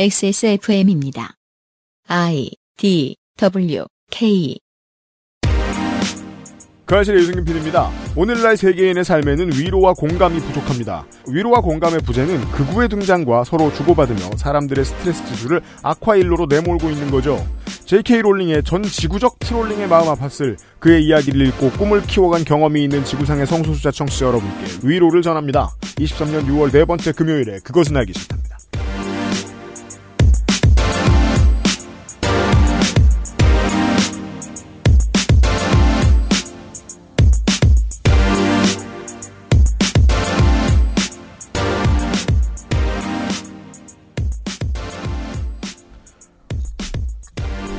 XSFM입니다. I D W K 그 아실의 유승균 PD입니다. 오늘날 세계인의 삶에는 위로와 공감이 부족합니다. 위로와 공감의 부재는 극우의 등장과 서로 주고받으며 사람들의 스트레스 지수를 악화일로로 내몰고 있는 거죠. J.K. 롤링의 전 지구적 트롤링에 마음 아팠을 그의 이야기를 읽고 꿈을 키워간 경험이 있는 지구상의 성소수자 청취자 여러분께 위로를 전합니다. 23년 6월 네 번째 금요일에 그것은 알기 싫답니다.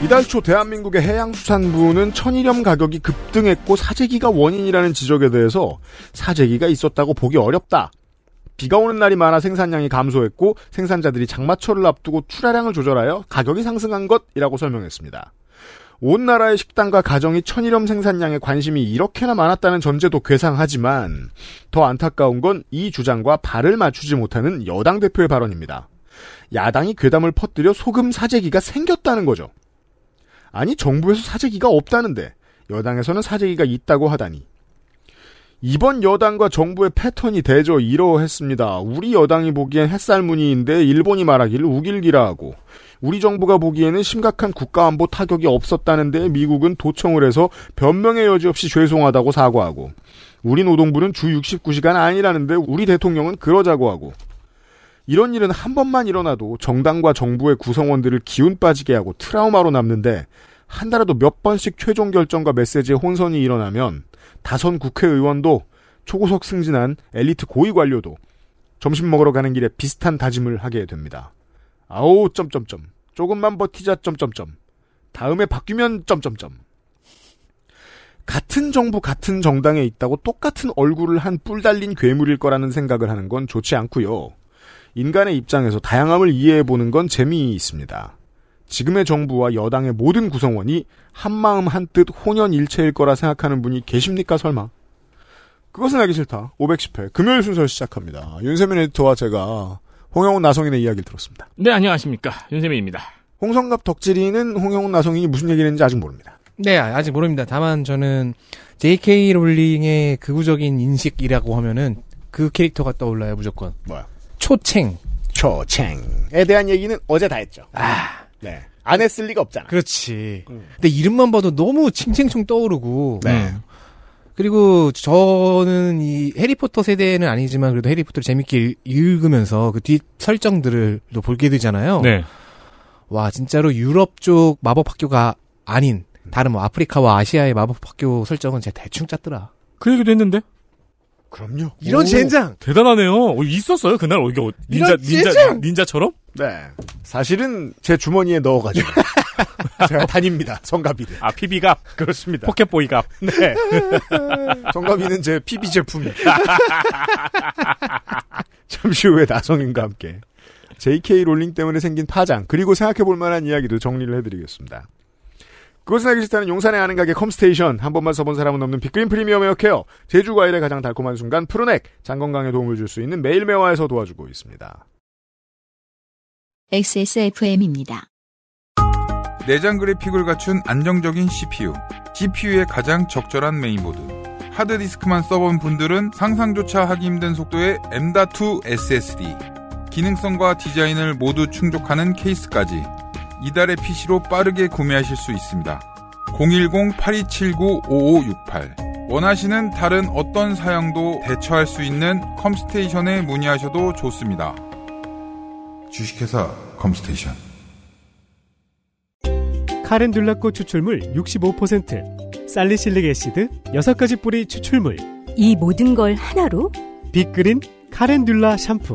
이달 초 대한민국의 해양수산부는 천일염 가격이 급등했고 사재기가 원인이라는 지적에 대해서 사재기가 있었다고 보기 어렵다. 비가 오는 날이 많아 생산량이 감소했고 생산자들이 장마철을 앞두고 출하량을 조절하여 가격이 상승한 것이라고 설명했습니다. 온 나라의 식당과 가정이 천일염 생산량에 관심이 이렇게나 많았다는 전제도 괴상하지만 더 안타까운 건 이 주장과 발을 맞추지 못하는 여당 대표의 발언입니다. 야당이 괴담을 퍼뜨려 소금 사재기가 생겼다는 거죠. 아니 정부에서 사재기가 없다는데 여당에서는 사재기가 있다고 하다니. 이번 여당과 정부의 패턴이 대저 이러했습니다. 우리 여당이 보기엔 햇살무늬인데 일본이 말하기를 우길기라 하고 우리 정부가 보기에는 심각한 국가안보 타격이 없었다는데 미국은 도청을 해서 변명의 여지 없이 죄송하다고 사과하고 우리 노동부는 주 69시간 아니라는데 우리 대통령은 그러자고 하고 이런 일은 한 번만 일어나도 정당과 정부의 구성원들을 기운 빠지게 하고 트라우마로 남는데 한 달에도 몇 번씩 최종 결정과 메시지에 혼선이 일어나면 다선 국회의원도 초고속 승진한 엘리트 고위 관료도 점심 먹으러 가는 길에 비슷한 다짐을 하게 됩니다. 아우 점점점 조금만 버티자 점점점 다음에 바뀌면 점점점 같은 정부 같은 정당에 있다고 똑같은 얼굴을 한 뿔 달린 괴물일 거라는 생각을 하는 건 좋지 않고요. 인간의 입장에서 다양함을 이해해 보는 건 재미있습니다. 지금의 정부와 여당의 모든 구성원이 한마음 한뜻 혼연일체일 거라 생각하는 분이 계십니까 설마? 그것은 알기 싫다. 510회 금요일 순서 시작합니다. 윤세민 에디터와 제가 홍영훈 나성인의 이야기를 들었습니다. 네, 안녕하십니까. 윤세민입니다. 홍성갑 덕질이는 홍영훈 나성인이 무슨 얘기를 했는지 아직 모릅니다. 네, 아직 모릅니다. 다만 저는 J.K. 롤링의 극우적인 인식이라고 하면은 그 캐릭터가 떠올라요, 무조건. 뭐야? 초챙. 초챙에 대한 얘기는 어제 다 했죠. 아, 네. 안 했을 리가 없잖아. 그렇지. 음. 근데 이름만 봐도 너무 칭칭충 떠오르고. 네. 음. 그리고 저는 이 해리포터 세대는 아니지만 그래도 해리포터를 재밌게 읽- 읽으면서 그 뒷 설정들을 또 보게 되잖아요. 네. 와, 진짜로 유럽 쪽 마법 학교가 아닌 다른 뭐 아프리카와 아시아의 마법 학교 설정은 제가 대충 짰더라. 그 얘기도 했는데? 그럼요. 이런 오. 젠장! 대단하네요. 어, 있었어요, 그날? 어, 이게 어, 닌자, 닌자! 닌자처럼? 네. 사실은 제 주머니에 넣어가지고 제가 다닙니다. 성가비를. 아, PB갑. 그렇습니다. 포켓보이갑. 네. 성가비는 제 PB 제품입니다. 잠시 후에 나성인과 함께 JK 롤링 때문에 생긴 파장 그리고 생각해볼 만한 이야기도 정리를 해드리겠습니다. 그것은 알기 싫다는 용산의 아는 가게 컴스테이션 한 번만 써본 사람은 없는 빅그린 프리미엄 에어케어 제주 과일의 가장 달콤한 순간 프로넥 장 건강에 도움을 줄 수 있는 매일 매화에서 도와주고 있습니다. XSFM입니다. 내장 그래픽을 갖춘 안정적인 CPU, GPU의 가장 적절한 메인보드. 하드디스크만 써본 분들은 상상조차 하기 힘든 속도의 M.2 SSD. 기능성과 디자인을 모두 충족하는 케이스까지 이달의 PC로 빠르게 구매하실 수 있습니다. 010-8279-5568 원하시는 다른 어떤 사양도 대처할 수 있는 컴스테이션에 문의하셔도 좋습니다. 주식회사 컴스테이션. calendula꽃 추출물 65%, salicylic acid 6가지 뿌리 추출물, 이 모든 걸 하나로? 빅그린 calendula 샴푸.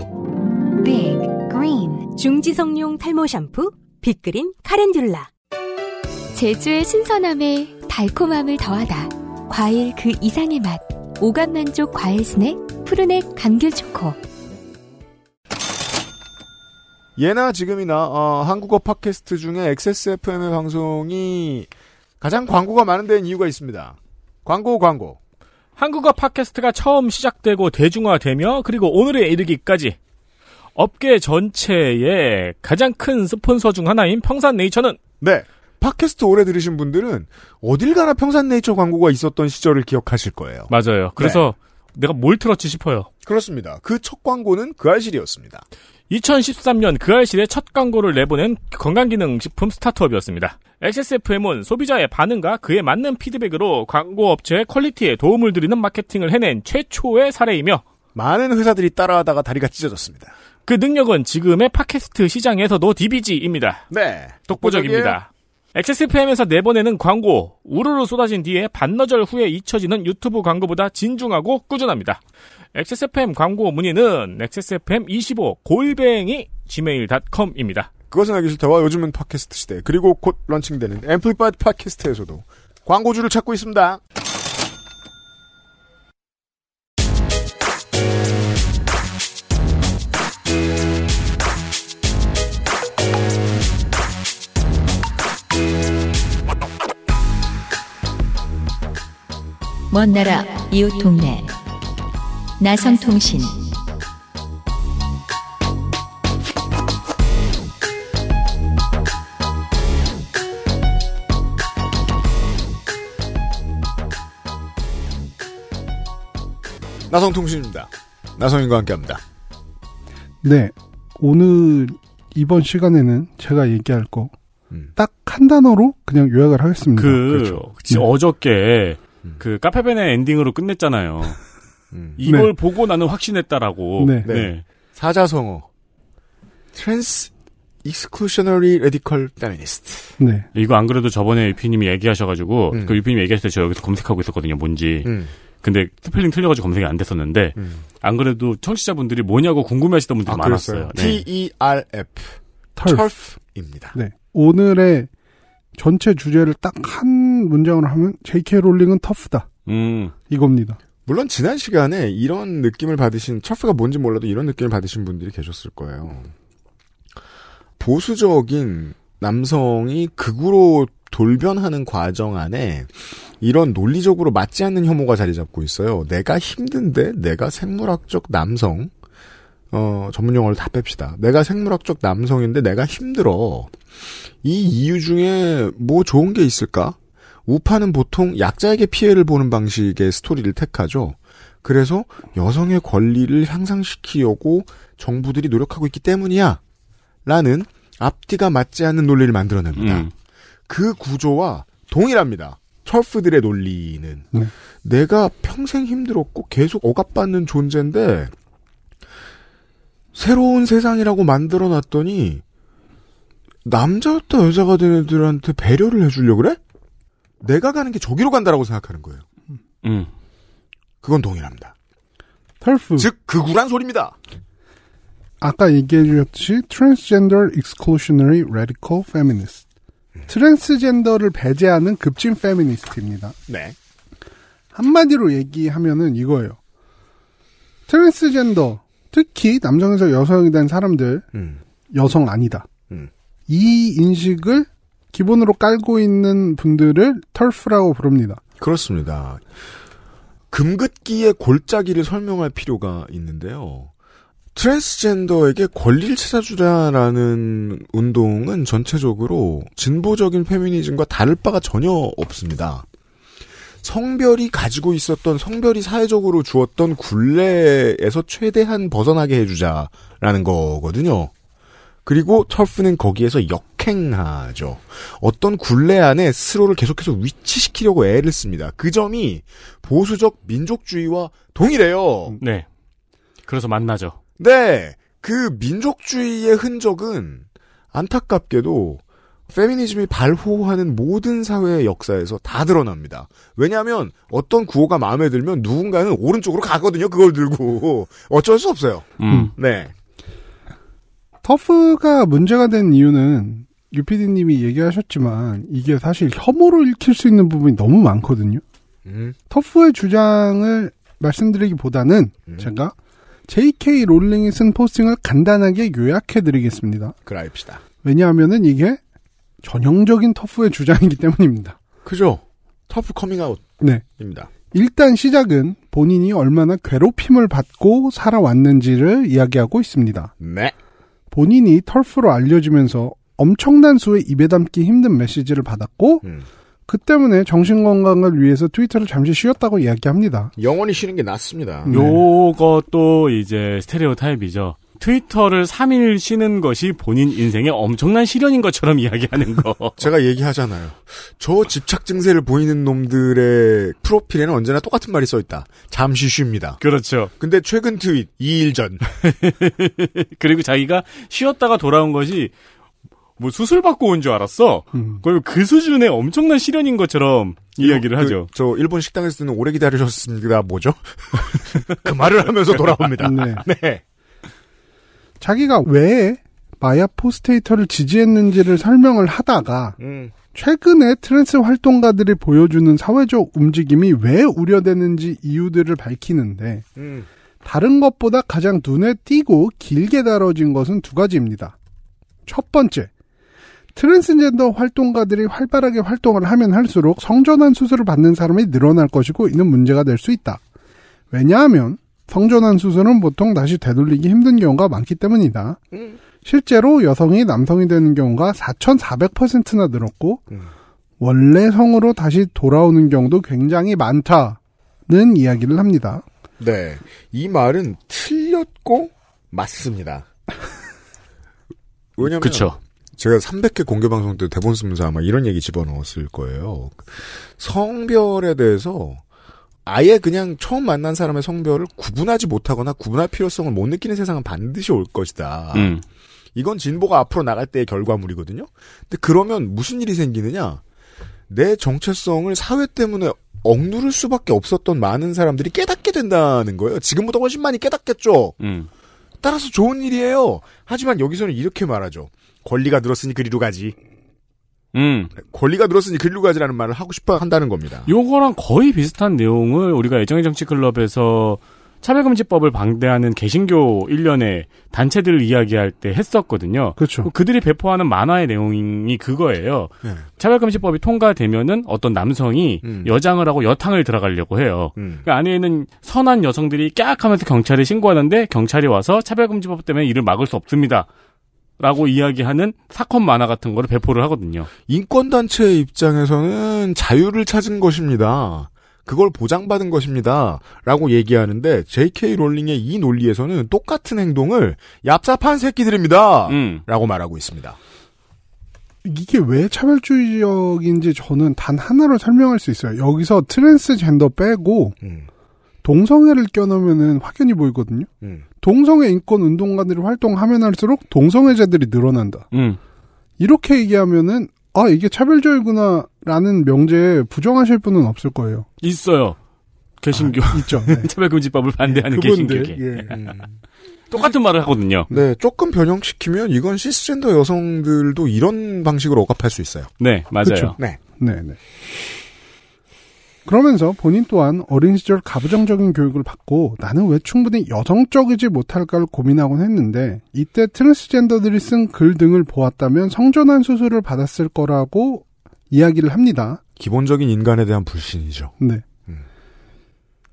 Big Green. 중지성용 탈모 샴푸 빅그린 카렌듈라 제주의 신선함에 달콤함을 더하다. 과일 그 이상의 맛. 오감 만족 과일 스낵 푸르넥 감귤 초코. 예나 지금이나 어, 한국어 팟캐스트 중에 XSFM의 방송이 가장 광고가 많은 데는 이유가 있습니다. 광고 광고. 한국어 팟캐스트가 처음 시작되고 대중화되며 그리고 오늘에 이르기까지 업계 전체의 가장 큰 스폰서 중 하나인 평산네이처는 네. 팟캐스트 오래 들으신 분들은 어딜 가나 평산네이처 광고가 있었던 시절을 기억하실 거예요. 맞아요. 그래서 내가 뭘 틀었지 싶어요. 그렇습니다. 그 첫 광고는 그 알실이었습니다. 2013년 그 알실의 첫 광고를 내보낸 건강기능식품 스타트업이었습니다. XSFM은 소비자의 반응과 그에 맞는 피드백으로 광고 업체의 퀄리티에 도움을 드리는 마케팅을 해낸 최초의 사례이며 많은 회사들이 따라하다가 다리가 찢어졌습니다. 그 능력은 지금의 팟캐스트 시장에서도 DBG입니다. 네. 독보적입니다. XSFM에서 내보내는 광고, 우르르 쏟아진 뒤에 반나절 후에 잊혀지는 유튜브 광고보다 진중하고 꾸준합니다. XSFM 광고 문의는 XSFM25 골뱅이 gmail.com입니다. 그것은 알기 싫다와 요즘은 팟캐스트 시대 그리고 곧 런칭되는 앰플리파이드 팟캐스트에서도 광고주를 찾고 있습니다. 먼 나라 이웃 동네 나성통신 나성통신입니다. 나성인과 함께합니다. 네. 오늘 이번 시간에는 제가 얘기할 거 음. 딱한 단어로 그냥 요약을 하겠습니다. 그, 그렇죠. 지- 네. 어저께, 음. 그, 카페베네 엔딩으로 끝냈잖아요. 음. 이걸 보고 나는 확신했다라고. 네. 네. 사자성어 Trans Exclusionary Radical Feminist. 네. 이거 안 그래도 저번에 유피님이 얘기하셔가지고, 음. 그 유피님이 얘기하실 때 저 여기서 검색하고 있었거든요, 뭔지. 음. 근데 스펠링 틀려가지고 검색이 안 됐었는데, 음. 안 그래도 청취자분들이 뭐냐고 궁금해하시던 분들이 아, 많았어요. 네. T E R F TERF. TERF입니다. 네. 오늘의 전체 주제를 딱 한 문장으로 하면 J.K. 롤링은 터프다. 음, 이겁니다. 물론 지난 시간에 이런 느낌을 받으신 털프가 뭔지 몰라도 이런 느낌을 받으신 분들이 계셨을 거예요. 보수적인 남성이 극으로 돌변하는 과정 안에 이런 논리적으로 맞지 않는 혐오가 자리 잡고 있어요. 내가 힘든데 내가 생물학적 남성 어 전문 용어를 다 뺍시다. 내가 생물학적 남성인데 내가 힘들어. 이 이유 중에 뭐 좋은 게 있을까? 우파는 보통 약자에게 피해를 보는 방식의 스토리를 택하죠. 그래서 여성의 권리를 향상시키려고 정부들이 노력하고 있기 때문이야. 라는 앞뒤가 맞지 않는 논리를 만들어냅니다. 음. 그 구조와 동일합니다. 철프들의 논리는. 네. 내가 평생 힘들었고 계속 억압받는 존재인데 새로운 세상이라고 만들어 놨더니 남자였다 여자가 된 애들한테 배려를 해주려 그래? 내가 가는 게 저기로 간다라고 생각하는 거예요. 음. 그건 동일합니다. 털프. 즉 극우란 소리입니다. 아까 얘기해 주셨듯이 Transgender Exclusionary Radical Feminist. 트랜스젠더를 배제하는 급진 페미니스트입니다. 네. 한마디로 얘기하면은 이거예요. 트랜스젠더, 특히 남성에서 여성이 된 사람들, 음. 여성 아니다. 음. 이 인식을 기본으로 깔고 있는 분들을 털프라고 부릅니다. 그렇습니다. 금긋기의 골짜기를 설명할 필요가 있는데요. 트랜스젠더에게 권리를 찾아주자라는 운동은 전체적으로 진보적인 페미니즘과 다를 바가 전혀 없습니다. 성별이 가지고 있었던 성별이 사회적으로 주었던 굴레에서 최대한 벗어나게 해주자라는 거거든요. 그리고 털프는 거기에서 역행하죠. 어떤 굴레 안에 스스로를 계속해서 위치시키려고 애를 씁니다. 그 점이 보수적 민족주의와 동일해요. 네. 그래서 만나죠. 네, 그 민족주의의 흔적은 안타깝게도 페미니즘이 발호하는 모든 사회의 역사에서 다 드러납니다. 왜냐하면 어떤 구호가 마음에 들면 누군가는 오른쪽으로 가거든요. 그걸 들고 어쩔 수 없어요. 음. 네, 터프가 문제가 된 이유는 유피디님이 얘기하셨지만 이게 사실 혐오로 읽힐 수 있는 부분이 너무 많거든요. 음, 터프의 주장을 말씀드리기보다는 음. 제가 J.K. 롤링이 쓴 포스팅을 간단하게 요약해드리겠습니다. 그라입시다. 왜냐하면은 이게 전형적인 TERF의 주장이기 때문입니다. 그죠? TERF 커밍아웃입니다. 네. 일단 시작은 본인이 얼마나 괴롭힘을 받고 살아왔는지를 이야기하고 있습니다. 네. 본인이 TERF로 알려지면서 엄청난 수의 입에 담기 힘든 메시지를 받았고 음. 그 때문에 정신건강을 위해서 트위터를 잠시 쉬었다고 이야기합니다. 영원히 쉬는 게 낫습니다. 네. 요것도 이제 스테레오 타입이죠. 트위터를 3일 쉬는 것이 본인 인생의 엄청난 시련인 것처럼 이야기하는 거. 제가 얘기하잖아요. 저 집착 증세를 보이는 놈들의 프로필에는 언제나 똑같은 말이 써 있다. 잠시 쉽니다. 그렇죠. 근데 최근 트윗 2일 전 그리고 자기가 쉬었다가 돌아온 것이 뭐 수술 받고 온 줄 알았어. 음. 그럼 그 수준의 엄청난 시련인 것처럼 이야기를 그, 하죠. 저 일본 식당에서 쓰는 오래 기다리셨습니다. 뭐죠? 그 말을 하면서 돌아옵니다. 네. 네. 자기가 왜 마야 포스테이터를 지지했는지를 설명을 하다가 음. 최근에 트랜스 활동가들이 보여주는 사회적 움직임이 왜 우려되는지 이유들을 밝히는데 음. 다른 것보다 가장 눈에 띄고 길게 다뤄진 것은 두 가지입니다. 첫 번째, 트랜스젠더 활동가들이 활발하게 활동을 하면 할수록 성전환 수술을 받는 사람이 늘어날 것이고 이는 문제가 될 수 있다. 왜냐하면 성전환 수술은 보통 다시 되돌리기 힘든 경우가 많기 때문이다. 음. 실제로 여성이 남성이 되는 경우가 4,400%나 늘었고 음. 원래 성으로 다시 돌아오는 경우도 굉장히 많다는 이야기를 합니다. 네. 이 말은 틀렸고 맞습니다. 왜냐면 그쵸. 제가 300회 공개 방송 때 대본 쓰면서 아마 이런 얘기 집어넣었을 거예요. 성별에 대해서 아예 그냥 처음 만난 사람의 성별을 구분하지 못하거나 구분할 필요성을 못 느끼는 세상은 반드시 올 것이다. 음. 이건 진보가 앞으로 나갈 때의 결과물이거든요. 근데 그러면 무슨 일이 생기느냐? 내 정체성을 사회 때문에 억누를 수밖에 없었던 많은 사람들이 깨닫게 된다는 거예요. 지금보다 훨씬 많이 깨닫겠죠. 음. 따라서 좋은 일이에요. 하지만 여기서는 이렇게 말하죠. 권리가 늘었으니 그리로 가지. 음. 권리가 늘었으니 그리로 가지라는 말을 하고 싶어 한다는 겁니다. 요거랑 거의 비슷한 내용을 우리가 애정의 정치 클럽에서 차별금지법을 반대하는 개신교 일련의 단체들을 이야기할 때 했었거든요. 그렇죠. 그들이 배포하는 만화의 내용이 그거예요. 네. 차별금지법이 통과되면은 어떤 남성이 음. 여장을 하고 여탕을 들어가려고 해요. 음. 그 안에 있는 선한 여성들이 깍 하면서 경찰에 신고하는데 경찰이 와서 차별금지법 때문에 이를 막을 수 없습니다. 라고 이야기하는 사건 만화 같은 거를 배포를 하거든요. 인권단체의 입장에서는 자유를 찾은 것입니다. 그걸 보장받은 것입니다. 라고 얘기하는데 JK 롤링의 이 논리에서는 똑같은 행동을 얍삽한 새끼들입니다. 음. 라고 말하고 있습니다. 이게 왜 차별주의적인지 저는 단 하나로 설명할 수 있어요. 여기서 트랜스젠더 빼고 음, 동성애를 껴넣으면 확연히 보이거든요. 음. 동성애 인권 운동가들이 활동하면 할수록 동성애자들이 늘어난다. 음. 이렇게 얘기하면은 아 이게 차별주의구나라는 명제에 부정하실 분은 없을 거예요. 있어요. 개신교. 아, 있죠. 네. 차별금지법을 반대하는 그분들, 개신교계. 예. 음. 똑같은 말을 하거든요. 네, 조금 변형시키면 이건 시스젠더 여성들도 이런 방식으로 억압할 수 있어요. 네, 맞아요. 그쵸. 네. 네 네. 그러면서 본인 또한 어린 시절 가부장적인 교육을 받고 나는 왜 충분히 여성적이지 못할까를 고민하곤 했는데 이때 트랜스젠더들이 쓴 글 등을 보았다면 성전환 수술을 받았을 거라고 이야기를 합니다. 기본적인 인간에 대한 불신이죠. 네. 음.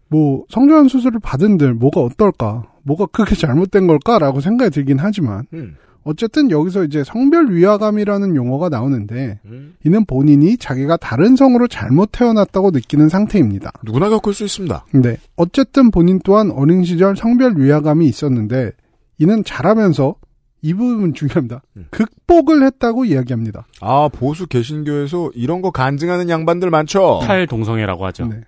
뭐 성전환 수술을 받은들 뭐가 어떨까? 뭐가 크게 잘못된 걸까라고 생각이 들긴 하지만 음. 어쨌든 여기서 이제 성별 위화감이라는 용어가 나오는데 음. 이는 본인이 자기가 다른 성으로 잘못 태어났다고 느끼는 상태입니다. 누구나 겪을 수 있습니다. 네. 어쨌든 본인 또한 어린 시절 성별 위화감이 있었는데 이는 자라면서 이 부분 중요합니다. 음. 극복을 했다고 이야기합니다. 아, 보수 개신교에서 이런 거 간증하는 양반들 많죠? 탈동성애라고 하죠. 네.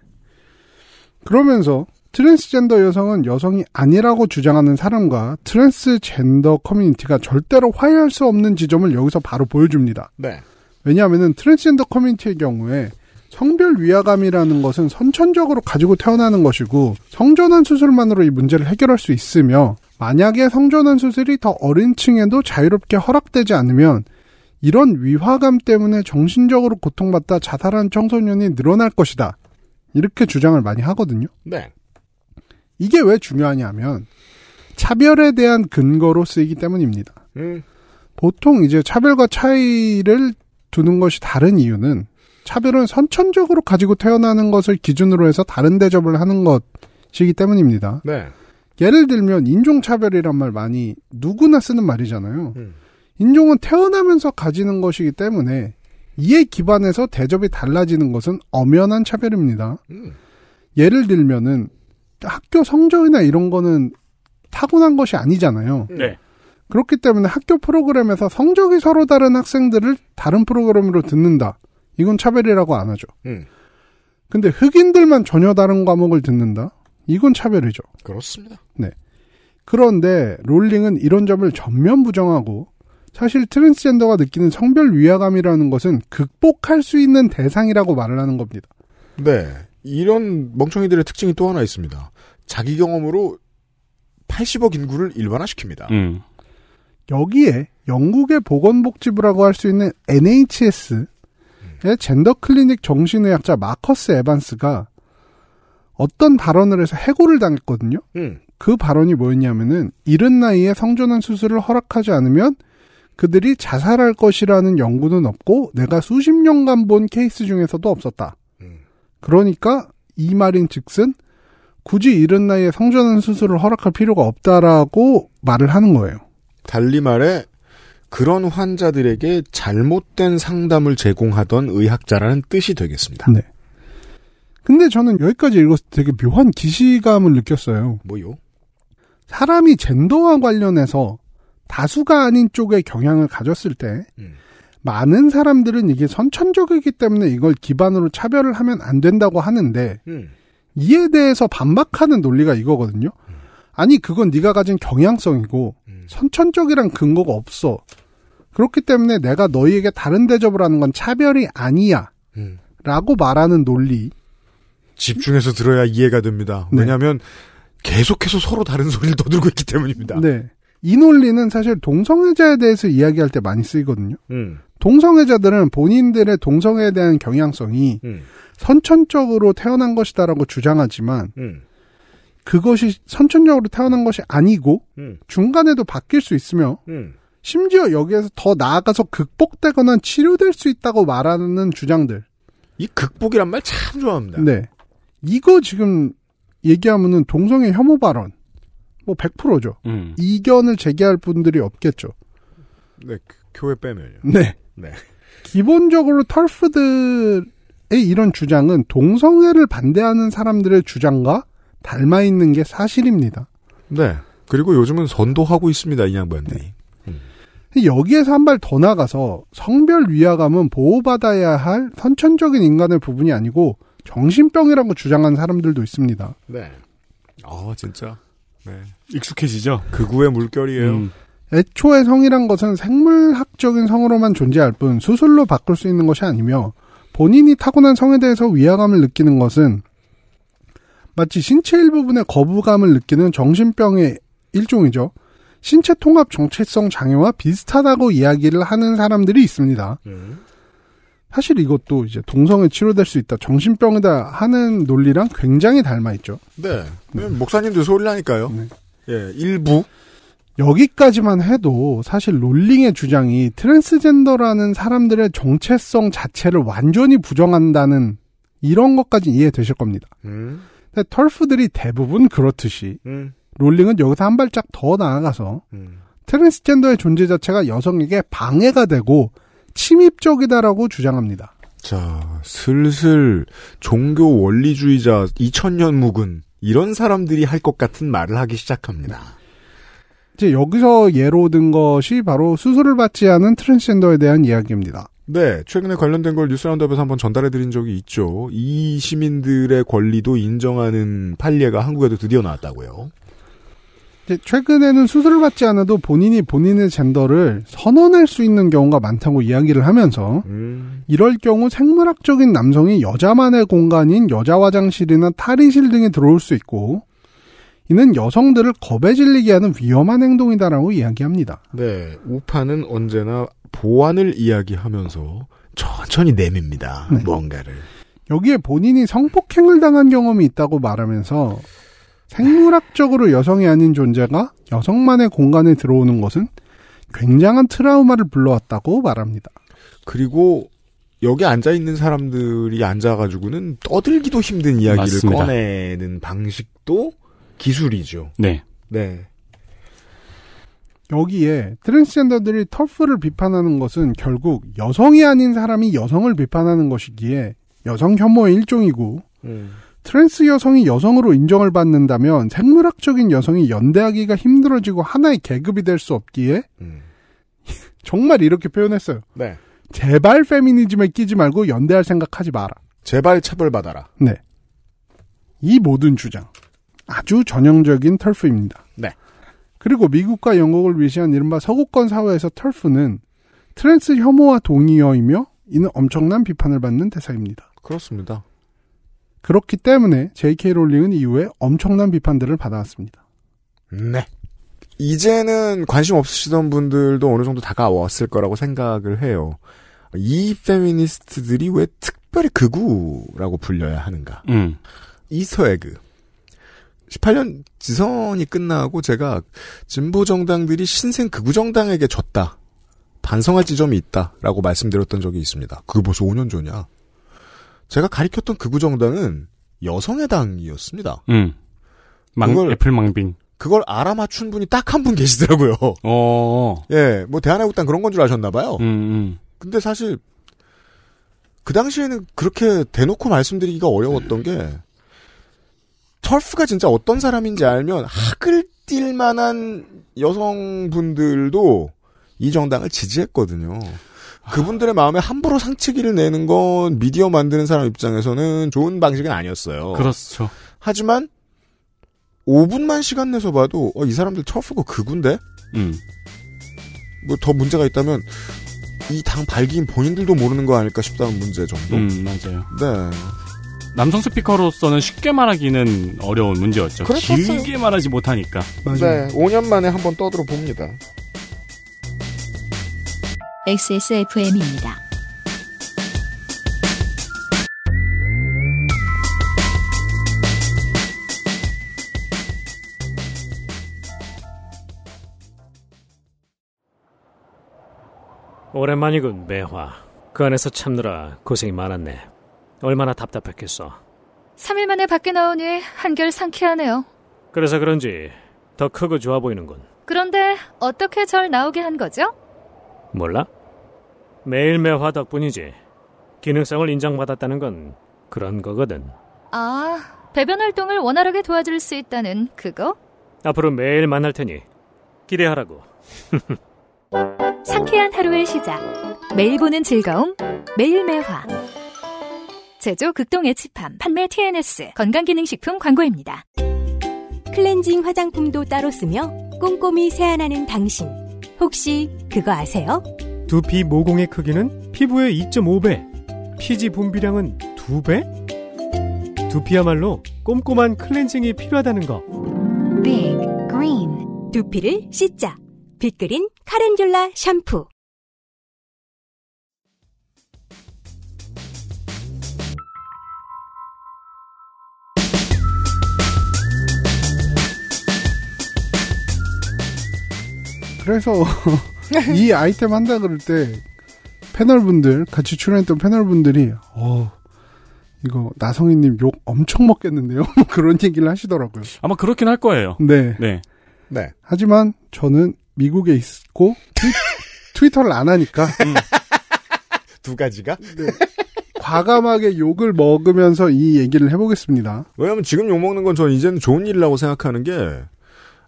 그러면서 트랜스젠더 여성은 여성이 아니라고 주장하는 사람과 트랜스젠더 커뮤니티가 절대로 화해할 수 없는 지점을 여기서 바로 보여줍니다. 네. 왜냐하면 트랜스젠더 커뮤니티의 경우에 성별 위화감이라는 것은 선천적으로 가지고 태어나는 것이고 성전환 수술만으로 이 문제를 해결할 수 있으며 만약에 성전환 수술이 더 어린 층에도 자유롭게 허락되지 않으면 이런 위화감 때문에 정신적으로 고통받다 자살한 청소년이 늘어날 것이다. 이렇게 주장을 많이 하거든요. 네. 이게 왜 중요하냐면 차별에 대한 근거로 쓰이기 때문입니다. 음. 보통 이제 차별과 차이를 두는 것이 다른 이유는 차별은 선천적으로 가지고 태어나는 것을 기준으로 해서 다른 대접을 하는 것이기 때문입니다. 네. 예를 들면 인종차별이란 말 많이 누구나 쓰는 말이잖아요. 음. 인종은 태어나면서 가지는 것이기 때문에 이에 기반해서 대접이 달라지는 것은 엄연한 차별입니다. 음. 예를 들면은 학교 성적이나 이런 거는 타고난 것이 아니잖아요. 네. 그렇기 때문에 학교 프로그램에서 성적이 서로 다른 학생들을 다른 프로그램으로 듣는다. 이건 차별이라고 안 하죠. 음. 근데 흑인들만 전혀 다른 과목을 듣는다? 이건 차별이죠. 그렇습니다. 그런데 롤링은 이런 점을 전면 부정하고 사실 트랜스젠더가 느끼는 성별 위화감이라는 것은 극복할 수 있는 대상이라고 말을 하는 겁니다. 네. 이런 멍청이들의 특징이 또 하나 있습니다. 자기 경험으로 80억 인구를 일반화시킵니다. 음. 여기에 영국의 보건복지부라고 할 수 있는 NHS의 젠더 클리닉 정신의학자 마커스 에반스가 어떤 발언을 해서 해고를 당했거든요. 음. 그 발언이 뭐였냐면은 이른 나이에 성전환 수술을 허락하지 않으면 그들이 자살할 것이라는 연구는 없고 내가 수십 년간 본 케이스 중에서도 없었다. 음. 그러니까 이 말인 즉슨 굳이 이른 나이에 성전환 수술을 허락할 필요가 없다라고 말을 하는 거예요. 달리 말해 그런 환자들에게 잘못된 상담을 제공하던 의학자라는 뜻이 되겠습니다. 네. 근데 저는 여기까지 때 되게 묘한 기시감을 느꼈어요. 뭐요? 사람이 젠더와 관련해서 다수가 아닌 쪽에 경향을 가졌을 때 음. 많은 사람들은 이게 선천적이기 때문에 이걸 기반으로 차별을 하면 안 된다고 하는데 음. 이에 대해서 반박하는 논리가 이거거든요. 아니 그건 네가 가진 경향성이고 음. 선천적이란 근거가 없어. 그렇기 때문에 내가 너희에게 다른 대접을 하는 건 차별이 아니야. 음. 라고 말하는 논리. 집중해서 들어야 이해가 됩니다. 네. 왜냐하면 계속해서 서로 다른 소리를 떠들고 있기 때문입니다. 네. 이 논리는 사실 동성애자에 대해서 이야기할 때 많이 쓰이거든요. 음. 동성애자들은 본인들의 동성애에 대한 경향성이 음. 선천적으로 태어난 것이다라고 주장하지만 음. 그것이 선천적으로 태어난 것이 아니고 음. 중간에도 바뀔 수 있으며 음. 심지어 여기에서 더 나아가서 극복되거나 치료될 수 있다고 말하는 주장들. 이 극복이란 말 참 좋아합니다. 네. 이거 지금 얘기하면은 동성애 혐오 발언. 뭐 100%죠. 음. 이견을 제기할 분들이 없겠죠. 네, 그 교회 빼면요. 네. 네. 기본적으로 털프들의 이런 주장은 동성애를 반대하는 사람들의 주장과 닮아 있는 게 사실입니다. 네. 그리고 요즘은 선도하고 있습니다, 이 양반들이. 여기에서 한 발 더 나가서 성별 위화감은 보호받아야 할 선천적인 인간의 부분이 아니고 정신병이라고 주장하는 사람들도 있습니다. 네. 아, 진짜. 네. 익숙해지죠? 극우의 물결이에요. 음. 애초에 성이란 것은 생물학적인 성으로만 존재할 뿐 수술로 바꿀 수 있는 것이 아니며 본인이 타고난 성에 대해서 위화감을 느끼는 것은 마치 신체 일부분의 거부감을 느끼는 정신병의 일종이죠. 신체 통합 정체성 장애와 비슷하다고 이야기를 하는 사람들이 있습니다. 음. 사실 이것도 이제 동성애 치료될 수 있다, 정신병이다 하는 논리랑 굉장히 닮아 있죠. 네. 네. 목사님들 소리를 하니까요. 네. 예, 일부. 여기까지만 해도 사실 롤링의 주장이 트랜스젠더라는 사람들의 정체성 자체를 완전히 부정한다는 이런 것까지 이해되실 겁니다. 음. 근데 털프들이 대부분 그렇듯이 음. 롤링은 여기서 한 발짝 더 나아가서 음. 트랜스젠더의 존재 자체가 여성에게 방해가 되고 침입적이다라고 주장합니다. 자, 슬슬 종교 원리주의자 2000년 묵은 이런 사람들이 할 것 같은 말을 하기 시작합니다. 이제 여기서 예로 든 것이 바로 수술을 받지 않은 트랜스젠더에 대한 이야기입니다. 네, 최근에 관련된 걸 뉴스 라운드업에서 한번 전달해 드린 적이 있죠. 이 시민들의 권리도 인정하는 판례가 한국에도 드디어 나왔다고요. 이제 최근에는 수술을 받지 않아도 본인이 본인의 젠더를 선언할 수 있는 경우가 많다고 이야기를 하면서 음, 이럴 경우 생물학적인 남성이 여자만의 공간인 여자 화장실이나 탈의실 등에 들어올 수 있고 이는 여성들을 겁에 질리게 하는 위험한 행동이다라고 이야기합니다. 네, 우파는 언제나 보안을 이야기하면서 천천히 내밉니다. 네. 뭔가를. 여기에 본인이 성폭행을 당한 경험이 있다고 말하면서 생물학적으로 여성이 아닌 존재가 여성만의 공간에 들어오는 것은 굉장한 트라우마를 불러왔다고 말합니다. 그리고 여기 앉아 있는 사람들이 앉아가지고는 떠들기도 힘든 이야기를 맞습니다. 꺼내는 방식도 기술이죠. 네. 네. 여기에 트랜스젠더들이 TERF를 비판하는 것은 결국 여성이 아닌 사람이 여성을 비판하는 것이기에 여성 혐오의 일종이고 트랜스 여성이 여성으로 인정을 받는다면 생물학적인 여성이 연대하기가 힘들어지고 하나의 계급이 될 수 없기에 정말 이렇게 표현했어요. 네. 제발 페미니즘에 끼지 말고 연대할 생각하지 마라. 제발 처벌받아라. 네. 이 모든 주장. 아주 전형적인 TERF입니다. 네. 그리고 미국과 영국을 위시한 이른바 서구권 사회에서 TERF는 트랜스 혐오와 동의어이며 이는 엄청난 비판을 받는 대상입니다. 그렇습니다. 그렇기 때문에 J.K. 롤링은 이후에 엄청난 비판들을 받아왔습니다. 네. 이제는 관심 없으시던 분들도 어느 정도 다가왔을 거라고 생각을 해요. 이 페미니스트들이 왜 특별히 극우라고 불려야 하는가? 음. Easter egg. 18년 지선이 끝나고 제가 진보 정당들이 신생 극우 정당에게 졌다. 반성할 지점이 있다라고 말씀드렸던 적이 있습니다. 그게 벌써 5년 전이야. 제가 가리켰던 극우 정당은 여성의 당이었습니다. 음. 망, 그걸- 애플 망빙. 그걸 알아맞춘 분이 딱 한 분 계시더라고요. 어. 예, 뭐 대한애국당 그런 건 줄 아셨나봐요. 음, 음. 근데 사실 그 당시에는 그렇게 대놓고 말씀드리기가 어려웠던 게 털프가 진짜 어떤 사람인지 알면 학을 띨 만한 여성분들도 이 정당을 지지했거든요. 그분들의 마음에 함부로 상치기를 내는 건 미디어 만드는 사람 입장에서는 좋은 방식은 아니었어요. 그렇죠. 하지만 5분만 시간 내서 봐도 어, 이 사람들 털프가 그군데 음. 뭐 더 문제가 있다면 이 당 발기인 본인들도 모르는 거 아닐까 싶다는 문제 정도. 음, 맞아요. 네. 남성 스피커로서는 쉽게 말하기는 어려운 문제였죠. 그렇었어요. 길게 말하지 못하니까. 네. 5년 만에 한번 떠들어 봅니다. XSFM입니다. 오랜만이군, 매화. 그 안에서 참느라 고생이 많았네. 얼마나 답답했겠어. 3일 만에 밖에 나오니 한결 상쾌하네요. 그래서 그런지 더 크고 좋아 보이는군. 그런데 어떻게 절 나오게 한 거죠? 몰라? 매일 매화 덕분이지. 기능성을 인정받았다는 건 그런 거거든. 아, 배변 활동을 원활하게 도와줄 수 있다는 그거? 앞으로 매일 만날 테니 기대하라고. 상쾌한 하루의 시작. 매일 보는 즐거움. 매일 매화. 제조 극동 에치팜 판매 TNS 건강기능식품 광고입니다. 클렌징 화장품도 따로 쓰며 꼼꼼히 세안하는 당신. 혹시 그거 아세요? 두피 모공의 크기는 피부의 2.5배, 피지 분비량은 2배? 두피야말로 꼼꼼한 클렌징이 필요하다는 거. Big Green. 두피를 씻자. 빅그린 카렌듈라 샴푸. 그래서 이 아이템 한다 그럴 때 패널분들 같이 출연했던 패널분들이 어 이거 나성희님 욕 엄청 먹겠는데요 그런 얘기를 하시더라고요. 아마 그렇긴 할 거예요. 네. 네. 네. 하지만 저는 미국에 있고 트위, 터를안 하니까 두 가지가? 과감하게 욕을 먹으면서 이 얘기를 해보겠습니다. 왜냐면 지금 욕 먹는 건 저는 이제는 좋은 일이라고 생각하는 게,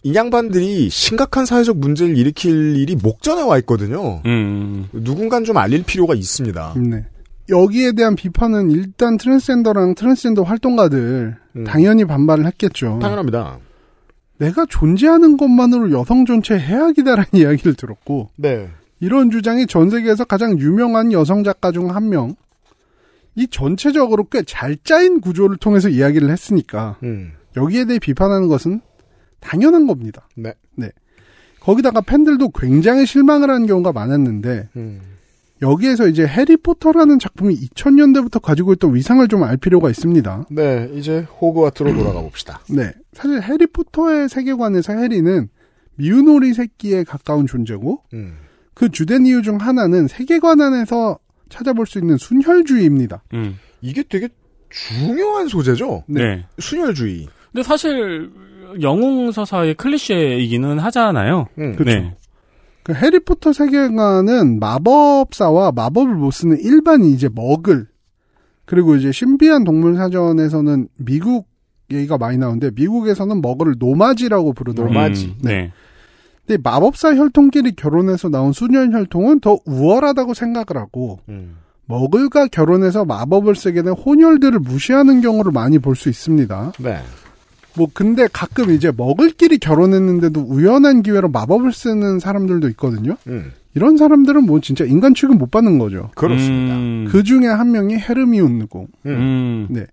이 양반들이 심각한 사회적 문제를 일으킬 일이 목전에 와 있거든요. 음. 누군간 좀 알릴 필요가 있습니다. 네. 여기에 대한 비판은 일단 트랜스젠더랑 트랜스젠더 활동가들 음. 당연히 반발을 했겠죠. 당연합니다. 내가 존재하는 것만으로 여성 전체 해악이다라는 이야기를 들었고 네. 이런 주장이 전 세계에서 가장 유명한 여성 작가 중 한 명. 이 전체적으로 꽤 잘 짜인 구조를 통해서 이야기를 했으니까 음. 여기에 대해 비판하는 것은 당연한 겁니다. 네. 네. 거기다가 팬들도 굉장히 실망을 하는 경우가 많았는데 음. 여기에서 이제 해리포터라는 작품이 2000년대부터 가지고 있던 위상을 좀 알 필요가 있습니다. 네, 이제 호그와트로 돌아가 봅시다. 네. 사실 해리포터의 세계관에서 해리는 미운 오리 새끼에 가까운 존재고 음. 그 주된 이유 중 하나는 세계관 안에서 찾아볼 수 있는 순혈주의입니다. 음. 이게 되게 중요한 소재죠. 네. 순혈주의. 근데 사실 영웅 서사의 클리셰이기는 하잖아요. 음. 그렇죠. 네. 그 해리포터 세계관은 마법사와 마법을 못 쓰는 일반이 이제 먹을 그리고 이제 신비한 동물 사전에서는 미국 얘기가 많이 나오는데 미국에서는 먹을 노마지라고 부르더라고요. 노마지. 음, 네. 근데 마법사 혈통끼리 결혼해서 나온 수년 혈통은 더 우월하다고 생각을 하고 음. 먹을과 결혼해서 마법을 쓰게 된 혼혈들을 무시하는 경우를 많이 볼 수 있습니다. 네. 뭐 근데 가끔 이제 먹을끼리 결혼했는데도 우연한 기회로 마법을 쓰는 사람들도 있거든요. 음. 이런 사람들은 뭐 진짜 인간 취급 못 받는 거죠. 그렇습니다. 음, 그 중에 한 명이 헤르미온느고. 음. 네.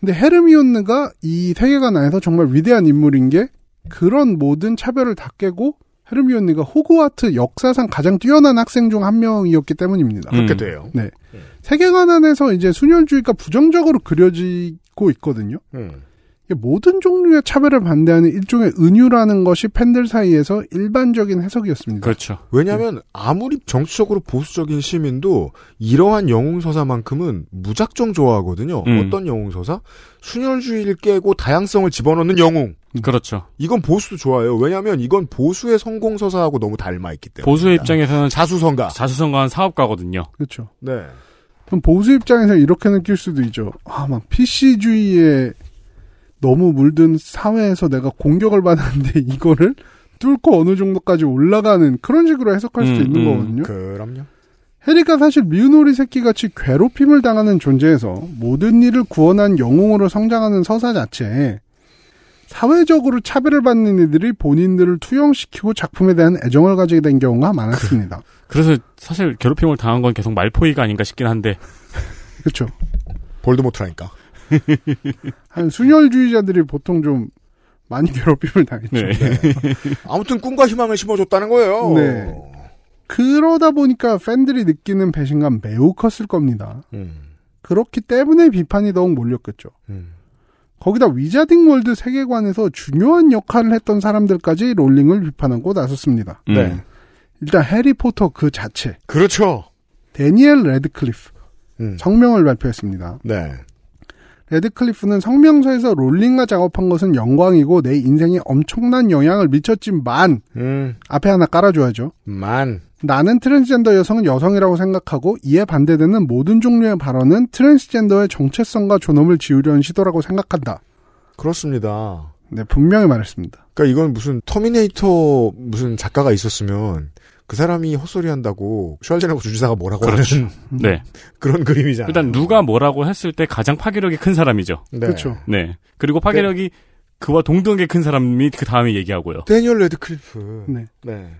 근데 헤르미온느가 이 세계관 안에서 정말 위대한 인물인 게 그런 모든 차별을 다 깨고 헤르미온느가 호그와트 역사상 가장 뛰어난 학생 중 한 명이었기 때문입니다. 음. 그렇게 돼요. 네. 세계관 안에서 이제 순혈주의가 부정적으로 그려지고 있거든요. 음. 모든 종류의 차별을 반대하는 일종의 은유라는 것이 팬들 사이에서 일반적인 해석이었습니다. 그렇죠. 왜냐하면 아무리 정치적으로 보수적인 시민도 이러한 영웅 서사만큼은 무작정 좋아하거든요. 음. 어떤 영웅 서사? 순혈주의를 깨고 다양성을 집어넣는 영웅. 그렇죠. 이건 보수도 좋아해요. 왜냐하면 이건 보수의 성공 서사하고 너무 닮아 있기 때문에. 보수의 입장에서는 자수성가. 자수성가한 사업가거든요. 그렇죠. 네. 그럼 보수 입장에서 이렇게 느낄 수도 있죠. 아, 막 PC주의에 너무 물든 사회에서 내가 공격을 받았는데 이거를 뚫고 어느 정도까지 올라가는 그런 식으로 해석할 수도 음, 있는 음. 거거든요. 그럼요. 해리가 사실 미운오리 새끼같이 괴롭힘을 당하는 존재에서 모든 일을 구원한 영웅으로 성장하는 서사 자체에 사회적으로 차별을 받는 이들이 본인들을 투영시키고 작품에 대한 애정을 가지게 된 경우가 많았습니다. 그 래서 사실 괴롭힘을 당한 건 계속 말포이가 아닌가 싶긴 한데. 그렇죠. 볼드모트라니까. 한 순혈주의자들이 보통 좀 많이 괴롭힘을 당했죠. 네. 아무튼 꿈과 희망을 심어줬다는 거예요. 네. 그러다 보니까 팬들이 느끼는 배신감 매우 컸을 겁니다. 음. 그렇기 때문에 비판이 더욱 몰렸겠죠. 음. 거기다 Wizarding World 세계관에서 중요한 역할을 했던 사람들까지 롤링을 비판하고 나섰습니다. 음. 네. 일단 해리포터 그 자체, 그렇죠. 다니엘 래드클리프 음. 성명을 발표했습니다. 네. 래드클리프는 성명서에서 롤링과 작업한 것은 영광이고 내 인생에 엄청난 영향을 미쳤지만 음. 앞에 하나 깔아줘야죠. 만. 나는 트랜스젠더 여성은 여성이라고 생각하고 이에 반대되는 모든 종류의 발언은 트랜스젠더의 정체성과 존엄을 지우려는 시도라고 생각한다. 그렇습니다. 네, 분명히 말했습니다. 그러니까 이건 무슨 터미네이터 무슨 작가가 있었으면 그 사람이 헛소리 한다고 슈왈제네거 주지사가 뭐라고 그렇죠. 하는 네. 그런 그림이잖아요. 일단 누가 뭐라고 했을 때 가장 파괴력이 큰 사람이죠. 네. 그렇죠. 네. 그리고 파괴력이 그와 동등하게 큰 사람이 그 다음에 얘기하고요. 다니엘 래드클리프. 네. 네.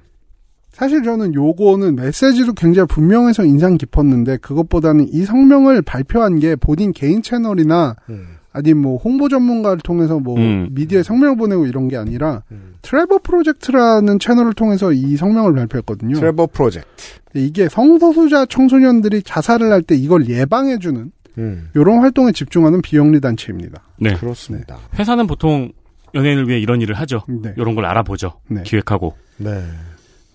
사실 저는 요거는 메시지도 굉장히 분명해서 인상 깊었는데 그것보다는 이 성명을 발표한 게 본인 개인 채널이나 음. 아니 뭐 홍보 전문가를 통해서 뭐 음. 미디어에 성명을 보내고 이런 게 아니라 음. 트레버 프로젝트라는 채널을 통해서 이 성명을 발표했거든요. 트레버 프로젝트. 이게 성소수자 청소년들이 자살을 할 때 이걸 예방해주는 음. 이런 활동에 집중하는 비영리 단체입니다. 네. 그렇습니다. 회사는 보통 연예인을 위해 이런 일을 하죠. 네. 이런 걸 알아보죠. 네. 기획하고. 네.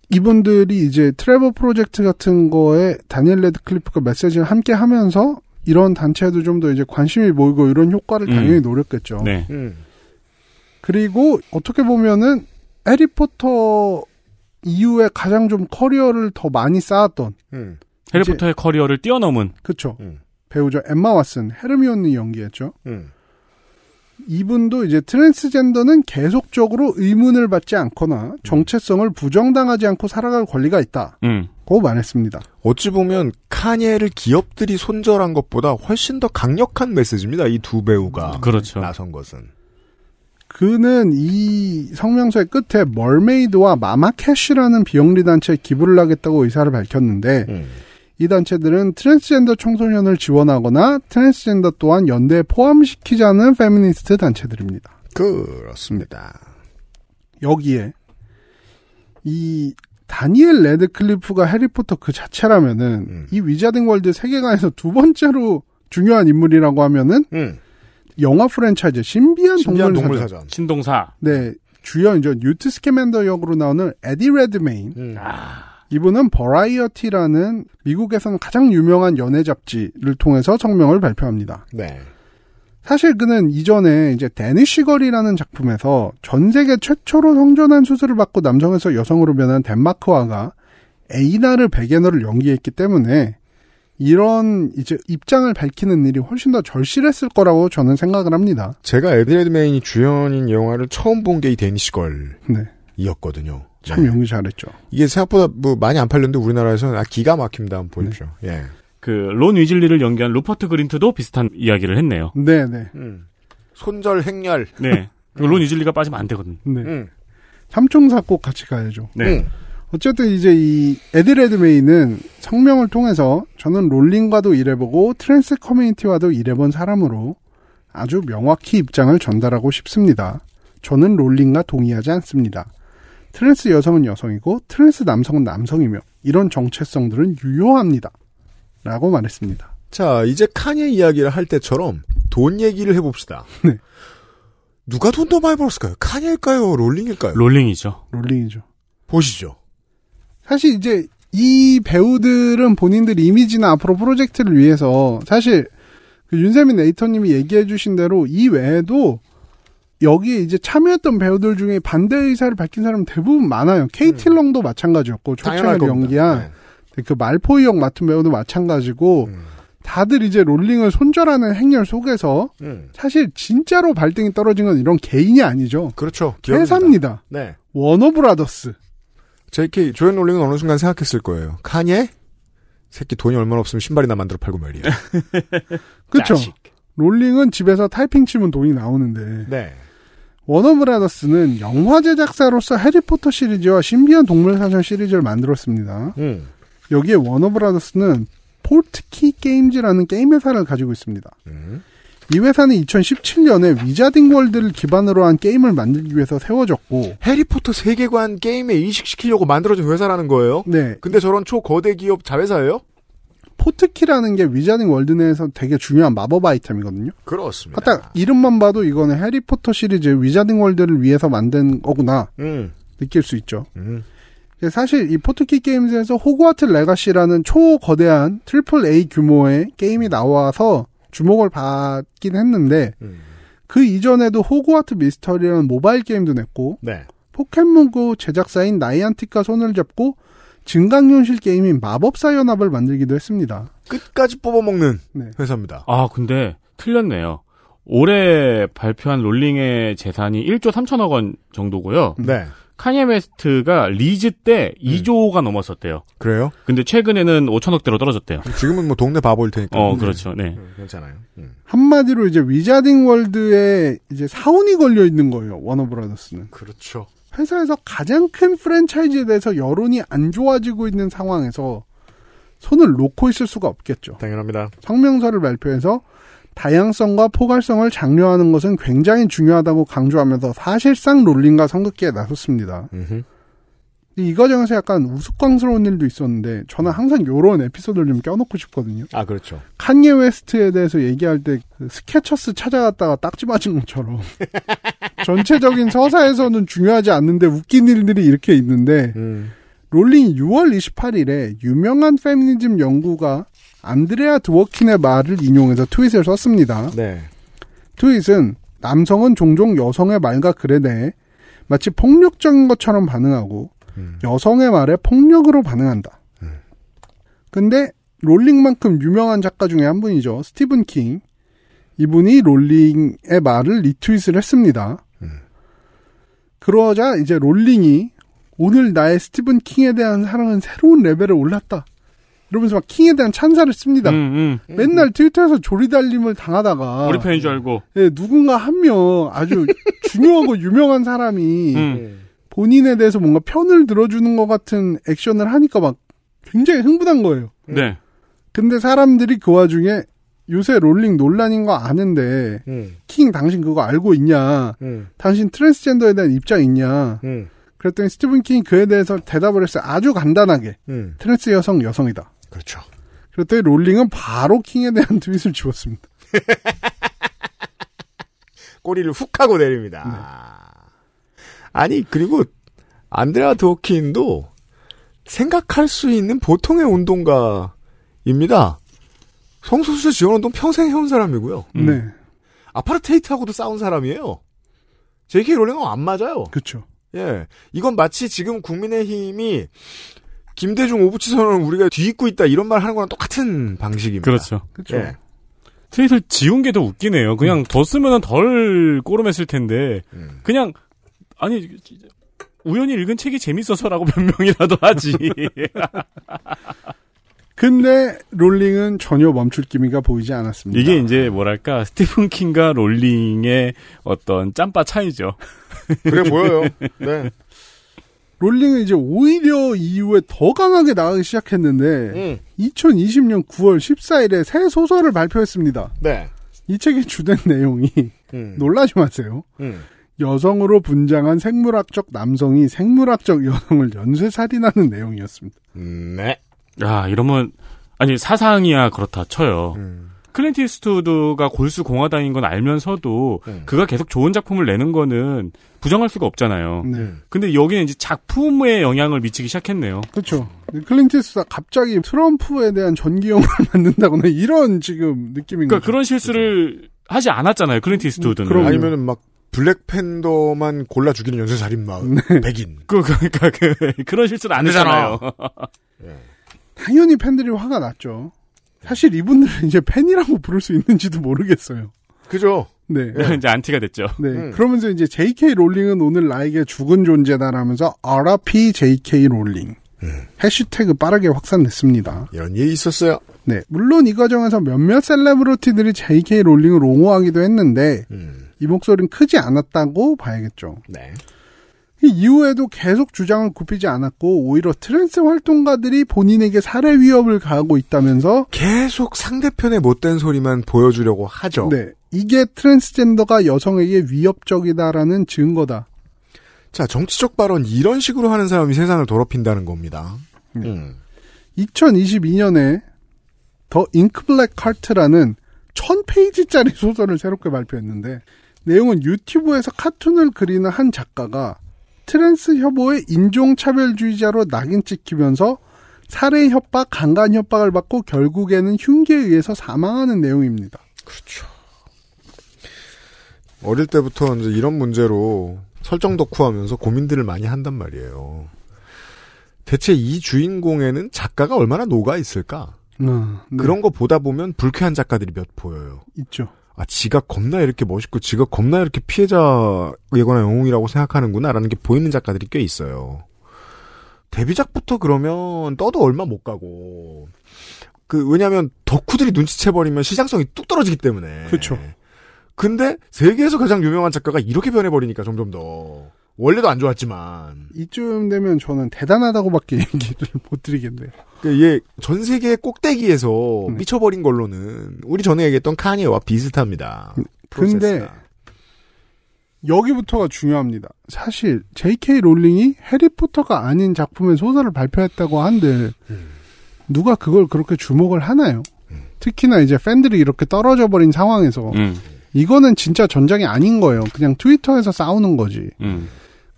이분들이 이제 트레버 프로젝트 같은 거에 다니엘 래드클리프가 메시지를 함께 하면서 이런 단체에도 좀 더 이제 관심이 모이고 이런 효과를 음. 당연히 노렸겠죠. 네. 음. 그리고 어떻게 보면은 해리포터 이후에 가장 좀 커리어를 더 많이 쌓았던 음. 해리포터의 커리어를 뛰어넘은 그쵸 음. 배우죠 엠마 왓슨 헤르미온느 연기했죠. 음. 이분도 이제 트랜스젠더는 계속적으로 의문을 받지 않거나 정체성을 부정당하지 않고 살아갈 권리가 있다. 음. 고 말했습니다. 어찌 보면 카니에를 기업들이 손절한 것보다 훨씬 더 강력한 메시지입니다. 이 두 배우가 그렇죠. 나선 것은. 그는 이 성명서의 끝에 머메이드와 마마캐시라는 비영리 단체에 기부를 하겠다고 의사를 밝혔는데 음. 이 단체들은 트랜스젠더 청소년을 지원하거나 트랜스젠더 또한 연대에 포함시키자는 페미니스트 단체들입니다. 그렇습니다. 여기에 이 다니엘 레드클리프가 해리포터 그 자체라면은 음. 이 위자딩 월드 세계관에서 두 번째로 중요한 인물이라고 하면은 음. 영화 프랜차이즈 신비한, 신비한 동물, 동물 사전. 사전. 신동사. 네 주연이죠 뉴트 스캐맨더 역으로 나오는 에디 레드메인 음. 이분은 버라이어티라는 미국에서는 가장 유명한 연예 잡지를 통해서 성명을 발표합니다. 네. 사실 그는 이전에 이제 데니쉬걸이라는 작품에서 전 세계 최초로 성전환 수술을 받고 남성에서 여성으로 변한 덴마크화가 에이나르 베게너를 연기했기 때문에 이런 이제 입장을 밝히는 일이 훨씬 더 절실했을 거라고 저는 생각을 합니다. 제가 에드레드메인이 주연인 영화를 처음 본 게 이 데니시걸이었거든요. 네. 참 연기 잘했죠. 이게 생각보다 뭐 많이 안 팔렸는데 우리나라에서는 아, 기가 막힙니다. 한번 보십시오. 네. 예. 그론 위즐리를 연기한 루퍼트 그린트도 비슷한 이야기를 했네요. 네, 네. 음. 손절 행렬. 네. 그론 위즐리가 빠지면 안 되거든. 네. 음. 삼총사 꼭 같이 가야죠. 네. 음. 어쨌든 이제 이 에디 레드메인은 성명을 통해서 저는 롤링과도 일해보고 트랜스 커뮤니티와도 일해본 사람으로 아주 명확히 입장을 전달하고 싶습니다. 저는 롤링과 동의하지 않습니다. 트랜스 여성은 여성이고 트랜스 남성은 남성이며 이런 정체성들은 유효합니다. 라고 말했습니다. 자, 이제 카니에 이야기를 할 때처럼 돈 얘기를 해봅시다. 네. 누가 돈 더 많이 벌었을까요? 카니일까요? 롤링일까요? 롤링이죠. 롤링이죠. 보시죠. 사실 이제 이 배우들은 본인들 이미지나 앞으로 프로젝트를 위해서 사실 그 윤세민 에이터님이 얘기해 주신 대로 이 외에도 여기에 이제 참여했던 배우들 중에 반대 의사를 밝힌 사람은 대부분 많아요. 케이티 마찬가지였고 음. 당연할 초창을. 연기한 그 말포이 역 맡은 배우도 마찬가지고 음. 다들 이제 롤링을 손절하는 행렬 속에서 음. 사실 진짜로 발등에 떨어진 건 이런 개인이 아니죠. 그렇죠. 기업입니다. 회사입니다. 네. 워너브라더스. JK 조앤 롤링은 어느 순간 생각했을 거예요. 카니에 새끼 돈이 얼마나 없으면 신발이나 만들어 팔고 말이야. 그렇죠. 롤링은 집에서 타이핑 치면 돈이 나오는데 네. 워너브라더스는 영화 제작사로서 해리포터 시리즈와 신비한 동물 사전 시리즈를 만들었습니다. 음. 여기에 워너브라더스는 포트키 게임즈라는 게임 회사를 가지고 있습니다. 음. 이 회사는 2017년에 위자딩 월드를 기반으로 한 게임을 만들기 위해서 세워졌고 해리포터 세계관 게임에 이식시키려고 만들어진 회사라는 거예요? 네. 근데 저런 초거대 기업 자회사예요? 포트키라는 게 위자딩 월드 내에서 되게 중요한 마법 아이템이거든요. 그렇습니다. 딱 이름만 봐도 이거는 해리포터 시리즈 위자딩 월드를 위해서 만든 거구나 음. 느낄 수 있죠. 음. 사실 이 포트키 게임즈에서 호그와트 레가시라는 초거대한 triple A 규모의 게임이 나와서 주목을 받긴 했는데 음. 그 이전에도 호그와트 미스터리라는 모바일 게임도 냈고 네. 포켓몬고 제작사인 나이안틱과 손을 잡고 증강현실 게임인 마법사 연합을 만들기도 했습니다. 끝까지 뽑아먹는 네. 회사입니다. 아, 근데 틀렸네요. 올해 발표한 롤링의 재산이 1조 3천억 원 정도고요. 네. 카니에 웨스트가 리즈 때 2조가 넘었었대요. 그래요? 근데 최근에는 5천억대로 떨어졌대요. 지금은 뭐 동네 바보일 테니까. 어, 그렇죠. 네. 음, 괜찮아요. 음. 한마디로 이제 위자딩 월드에 이제 사운이 걸려 있는 거예요. 워너브라더스는. 그렇죠. 회사에서 가장 큰 프랜차이즈에 대해서 여론이 안 좋아지고 있는 상황에서 손을 놓고 있을 수가 없겠죠. 당연합니다. 성명서를 발표해서 다양성과 포괄성을 장려하는 것은 굉장히 중요하다고 강조하면서 사실상 롤링과 선긋기에 나섰습니다. 음흠. 이 과정에서 약간 우스꽝스러운 일도 있었는데 저는 항상 요런 에피소드를 좀 껴놓고 싶거든요. 아, 그렇죠. 칸예 웨스트에 대해서 얘기할 때 그 스케쳐스 찾아갔다가 딱지 맞은 것처럼 전체적인 서사에서는 중요하지 않는데 웃긴 일들이 이렇게 있는데 음. 롤링 6월 28일에 유명한 페미니즘 연구가 안드레아 드워킨의 말을 인용해서 트윗을 썼습니다. 네. 트윗은 남성은 종종 여성의 말과 글에 대해 마치 폭력적인 것처럼 반응하고 음. 여성의 말에 폭력으로 반응한다. 근데 롤링만큼 유명한 작가 중에 한 분이죠. 스티븐 킹. 이분이 롤링의 말을 리트윗을 했습니다. 그러자 이제 롤링이 오늘 나의 스티븐 킹에 대한 사랑은 새로운 레벨에 올랐다. 이러면서 막 킹에 대한 찬사를 씁니다. 음, 음. 맨날 트위터에서 조리돌림을 당하다가 우리 편인 줄 알고. 예, 누군가 한 명 아주 중요하고 유명한 사람이 음. 본인에 대해서 뭔가 편을 들어주는 것 같은 액션을 하니까 막 굉장히 흥분한 거예요. 네. 근데 사람들이 그 와중에 요새 롤링 논란인 거 아는데 음. 킹 당신 그거 알고 있냐? 음. 당신 트랜스젠더에 대한 입장 있냐? 음. 그랬더니 스티븐 킹이 그에 대해서 대답을 했어요. 아주 간단하게. 음. 트랜스 여성 여성이다. 그렇죠. 그랬더니 롤링은 바로 킹에 대한 트윗을 지웠습니다. 꼬리를 훅 하고 내립니다. 아니, 그리고 안드레아 드워킨도 생각할 수 있는 보통의 운동가입니다. 성소수자 지원운동 평생 해온 사람이고요. 네. 아파르테이트하고도 싸운 사람이에요. J.K. 롤링은 안 맞아요. 그렇죠. 예. 이건 마치 지금 국민의힘이 김대중 오부치선을 우리가 뒤집고 있다 이런 말 하는 거랑 똑같은 방식입니다. 그렇죠. 그렇죠. 예. 트윗을 지운 게 더 웃기네요. 그냥 더 쓰면 덜 꼬름했을 텐데 음. 그냥 아니 우연히 읽은 책이 재밌어서라고 변명이라도 하지. 근데 롤링은 전혀 멈출 기미가 보이지 않았습니다. 이게 이제 뭐랄까 스티븐 킹과 롤링의 어떤 짬바 차이죠. 그래 보여요. 네. 롤링은 이제 오히려 이후에 더 강하게 나가기 시작했는데 음. 2020년 9월 14일에 새 소설을 발표했습니다. 네. 이 책의 주된 내용이 음. 놀라지 마세요. 음. 여성으로 분장한 생물학적 남성이 생물학적 여성을 연쇄살인하는 내용이었습니다. 음, 네. 야 이러면 아니 사상이야 그렇다 쳐요. 음. 클린트 이스트우드가 골수 공화당인 건 알면서도 음. 그가 계속 좋은 작품을 내는 거는 부정할 수가 없잖아요. 네. 근데 여기는 이제 작품에 영향을 미치기 시작했네요. 그렇죠. 클린트 이스트가 갑자기 트럼프에 대한 전기 영화를 만든다거나 이런 지금 느낌인 그러니까 거죠. 그런 실수를 하지 않았잖아요. 클린트 이스트우드는. 그럼요. 아니면은 막 블랙 팬더만 골라 죽이는 연쇄 살인마 백인. 그, 그러니까 그, 그런 실수는 안 되잖아. 되잖아요. 당연히 팬들이 화가 났죠. 사실 이분들은 이제 팬이라고 부를 수 있는지도 모르겠어요. 그죠? 네. 이제 안티가 됐죠. 네. 음. 그러면서 이제 J.K. 롤링은 오늘 나에게 죽은 존재다라면서 RIP J.K. 롤링 해시태그 빠르게 확산됐습니다. 이런 일이 있었어요. 네. 물론 이 과정에서 몇몇 셀레브리티들이 J.K. 롤링을 옹호하기도 했는데 음. 이 목소리는 크지 않았다고 봐야겠죠. 네. 이 이후에도 계속 주장을 굽히지 않았고 오히려 트랜스 활동가들이 본인에게 살해 위협을 가하고 있다면서 계속 상대편의 못된 소리만 보여주려고 하죠. 네. 이게 트랜스젠더가 여성에게 위협적이다라는 증거다. 자, 정치적 발언 이런 식으로 하는 사람이 세상을 더럽힌다는 겁니다. 음. 2022년에 The Ink Black Heart라는 1000페이지짜리 소설을 새롭게 발표했는데 내용은 유튜브에서 카툰을 그리는 한 작가가 트랜스 혐오의 인종차별주의자로 낙인 찍히면서 살해 협박, 강간 협박을 받고 결국에는 흉기에 의해서 사망하는 내용입니다. 그렇죠. 어릴 때부터 이제 이런 문제로 설정 덕후하면서 고민들을 많이 한단 말이에요. 대체 이 주인공에는 작가가 얼마나 녹아 있을까? 음, 네, 그런 거 보다 보면 불쾌한 작가들이 몇 보여요. 있죠. 아, 지가 겁나 이렇게 멋있고, 지가 겁나 이렇게 피해자이거나 영웅이라고 생각하는구나라는 게 보이는 작가들이 꽤 있어요. 데뷔작부터 그러면 떠도 얼마 못 가고, 그, 왜냐면 덕후들이 눈치채버리면 시장성이 뚝 떨어지기 때문에. 그렇죠. 근데 세계에서 가장 유명한 작가가 이렇게 변해버리니까 점점 더. 원래도 안 좋았지만. 이쯤 되면 저는 대단하다고밖에 얘기를 못 드리겠네요. 얘전 세계 꼭대기에서 네. 미쳐버린 걸로는 우리 전에 얘기했던 카니에와 비슷합니다. 근데 프로세스가. 여기부터가 중요합니다. 사실 J.K. 롤링이 해리포터가 아닌 작품의 소설을 발표했다고 한들 누가 그걸 그렇게 주목을 하나요? 특히나 이제 팬들이 이렇게 떨어져 버린 상황에서 음, 이거는 진짜 전장이 아닌 거예요. 그냥 트위터에서 싸우는 거지.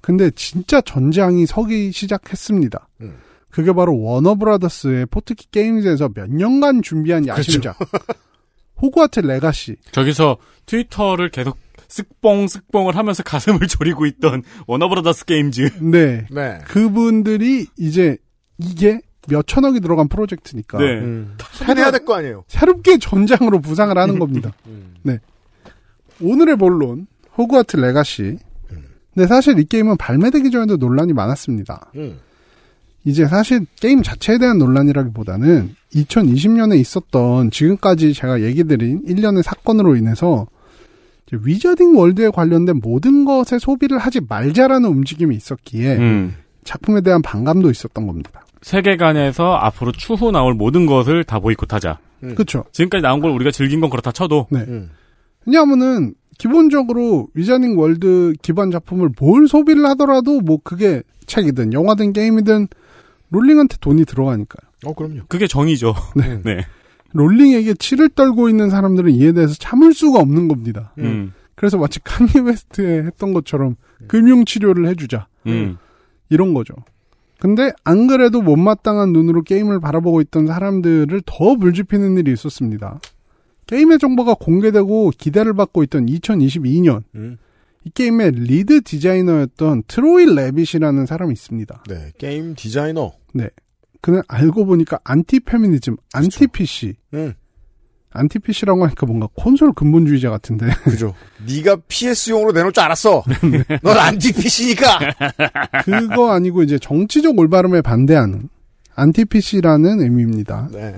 음. 근데 진짜 전장이 서기 시작했습니다. 음. 그게 바로 워너브라더스의 포트키 게임즈에서 몇 년간 준비한 야심작. 호그와트 레가시. 저기서 트위터를 계속 쓱뽕 쓱뽕을 하면서 가슴을 졸이고 있던 워너브라더스 게임즈. 네. 네. 그분들이 이제 이게 몇 천억이 들어간 프로젝트니까 네. 음. 해내야 될 거 아니에요. 새롭게 전장으로 부상을 하는 겁니다. 음. 네. 오늘의 본론 호그와트 레가시. 근데 사실 이 게임은 발매되기 전에도 논란이 많았습니다. 음. 이제 사실 게임 자체에 대한 논란이라기보다는 2020년에 있었던 지금까지 제가 얘기 드린 일련의 사건으로 인해서 이제 위저딩 월드에 관련된 모든 것에 소비를 하지 말자라는 움직임이 있었기에 음. 작품에 대한 반감도 있었던 겁니다. 세계관에서 앞으로 추후 나올 모든 것을 다 보이콧하자. 음. 그렇죠. 지금까지 나온 걸 우리가 즐긴 건 그렇다 쳐도 네. 음. 왜냐하면은 기본적으로 위저딩 월드 기반 작품을 뭘 소비를 하더라도 뭐 그게 책이든 영화든 게임이든 롤링한테 돈이 들어가니까요. 어, 그럼요. 그게 정이죠. 네. 네. 롤링에게 치를 떨고 있는 사람들은 이에 대해서 참을 수가 없는 겁니다. 음. 그래서 마치 칸예 웨스트에 했던 것처럼 금융 치료를 해주자 음. 이런 거죠. 근데 안 그래도 못마땅한 눈으로 게임을 바라보고 있던 사람들을 더 불 지피는 일이 있었습니다. 게임의 정보가 공개되고 기대를 받고 있던 2022년 음. 이 게임의 lead 디자이너였던 트로이 레빗이라는 사람이 있습니다. 네, 게임 디자이너. 네. 그는 알고 보니까 안티 페미니즘, 안티 PC. 음. 안티 PC라고 하니까 뭔가 콘솔 근본주의자 같은데. 그죠. 네가 PS용으로 내놓을 줄 알았어. 넌 안티 PC니까. 그거 아니고 이제 정치적 올바름에 반대하는 안티 PC라는 의미입니다. 네.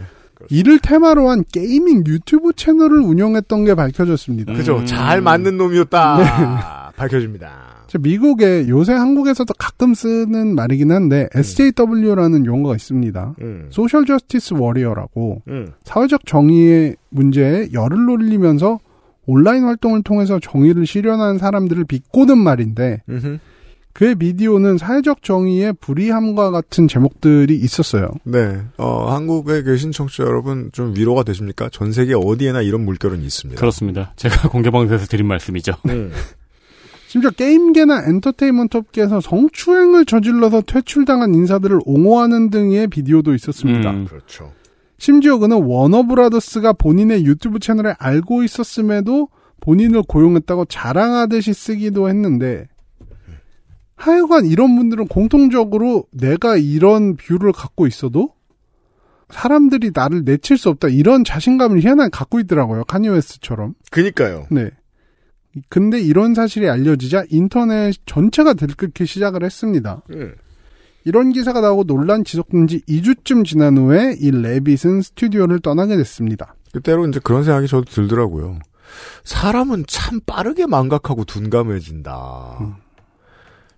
이를 테마로 한 gaming 유튜브 채널을 운영했던 게 밝혀졌습니다. 그죠. 잘 맞는 놈이었다. 밝혀집니다. 저 미국에 요새 한국에서도 가끔 쓰는 말이긴 한데 SJW라는 용어가 있습니다. 음. social justice warrior라고 음. 사회적 정의의 문제에 열을 올리면서 온라인 활동을 통해서 정의를 실현하는 사람들을 비꼬는 말인데 음흠. 그의 비디오는 사회적 정의의 불이함과 같은 제목들이 있었어요. 네. 어, 한국에 계신 청취자 여러분 좀 위로가 되십니까? 전 세계 어디에나 이런 물결은 있습니다. 그렇습니다. 제가 공개방송에서 드린 말씀이죠. 음. 심지어 게임계나 엔터테인먼트 업계에서 성추행을 저질러서 퇴출당한 인사들을 옹호하는 등의 비디오도 있었습니다. 음. 그렇죠. 심지어 그는 워너브라더스가 본인의 유튜브 채널을 알고 있었음에도 본인을 고용했다고 자랑하듯이 쓰기도 했는데 하여간 이런 분들은 공통적으로 내가 이런 view를 갖고 있어도 사람들이 나를 내칠 수 없다 이런 자신감을 희한하게 갖고 있더라고요 칸예 웨스트처럼 그니까요. 네. 근데 이런 사실이 알려지자 인터넷 전체가 들끓기 시작을 했습니다. 음. 이런 기사가 나오고 논란 지속된 지 2주쯤 지난 후에 이 레빗은 스튜디오를 떠나게 됐습니다. 그때로 이제 그런 생각이 저도 들더라고요. 사람은 참 빠르게 망각하고 둔감해진다. 음.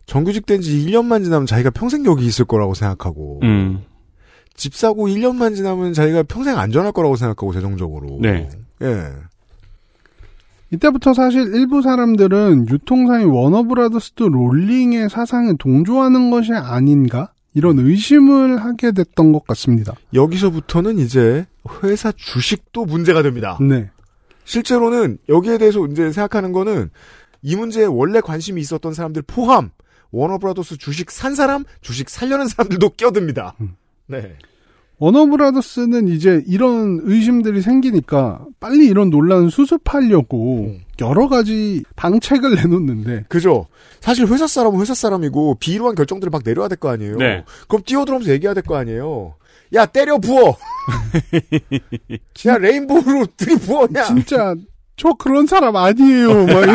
정규직 된 지 1년만 지나면 자기가 평생 여기 있을 거라고 생각하고, 음. 집 사고 1년만 지나면 자기가 평생 안전할 거라고 생각하고, 재정적으로. 네. 예. 이때부터 사실 일부 사람들은 유통사인 워너브라더스도 롤링의 사상에 동조하는 것이 아닌가? 이런 의심을 하게 됐던 것 같습니다. 여기서부터는 이제 회사 주식도 문제가 됩니다. 네. 실제로는 여기에 대해서 이제 생각하는 거는 이 문제에 원래 관심이 있었던 사람들 포함 워너브라더스 주식 산 사람, 주식 살려는 사람들도 껴듭니다. 음. 네. 워너브라더스는 이제 이런 의심들이 생기니까 빨리 이런 논란을 수습하려고 음. 여러 가지 방책을 내놓는데 그죠. 사실 회사 사람은 회사 사람이고 비루한 결정들을 막 내려야 될 거 아니에요. 네. 그럼 뛰어들어면서 얘기해야 될 거 아니에요. 야 때려 부어. 야 rainbow로 들이 부어. 야. 진짜 저 그런 사람 아니에요. 막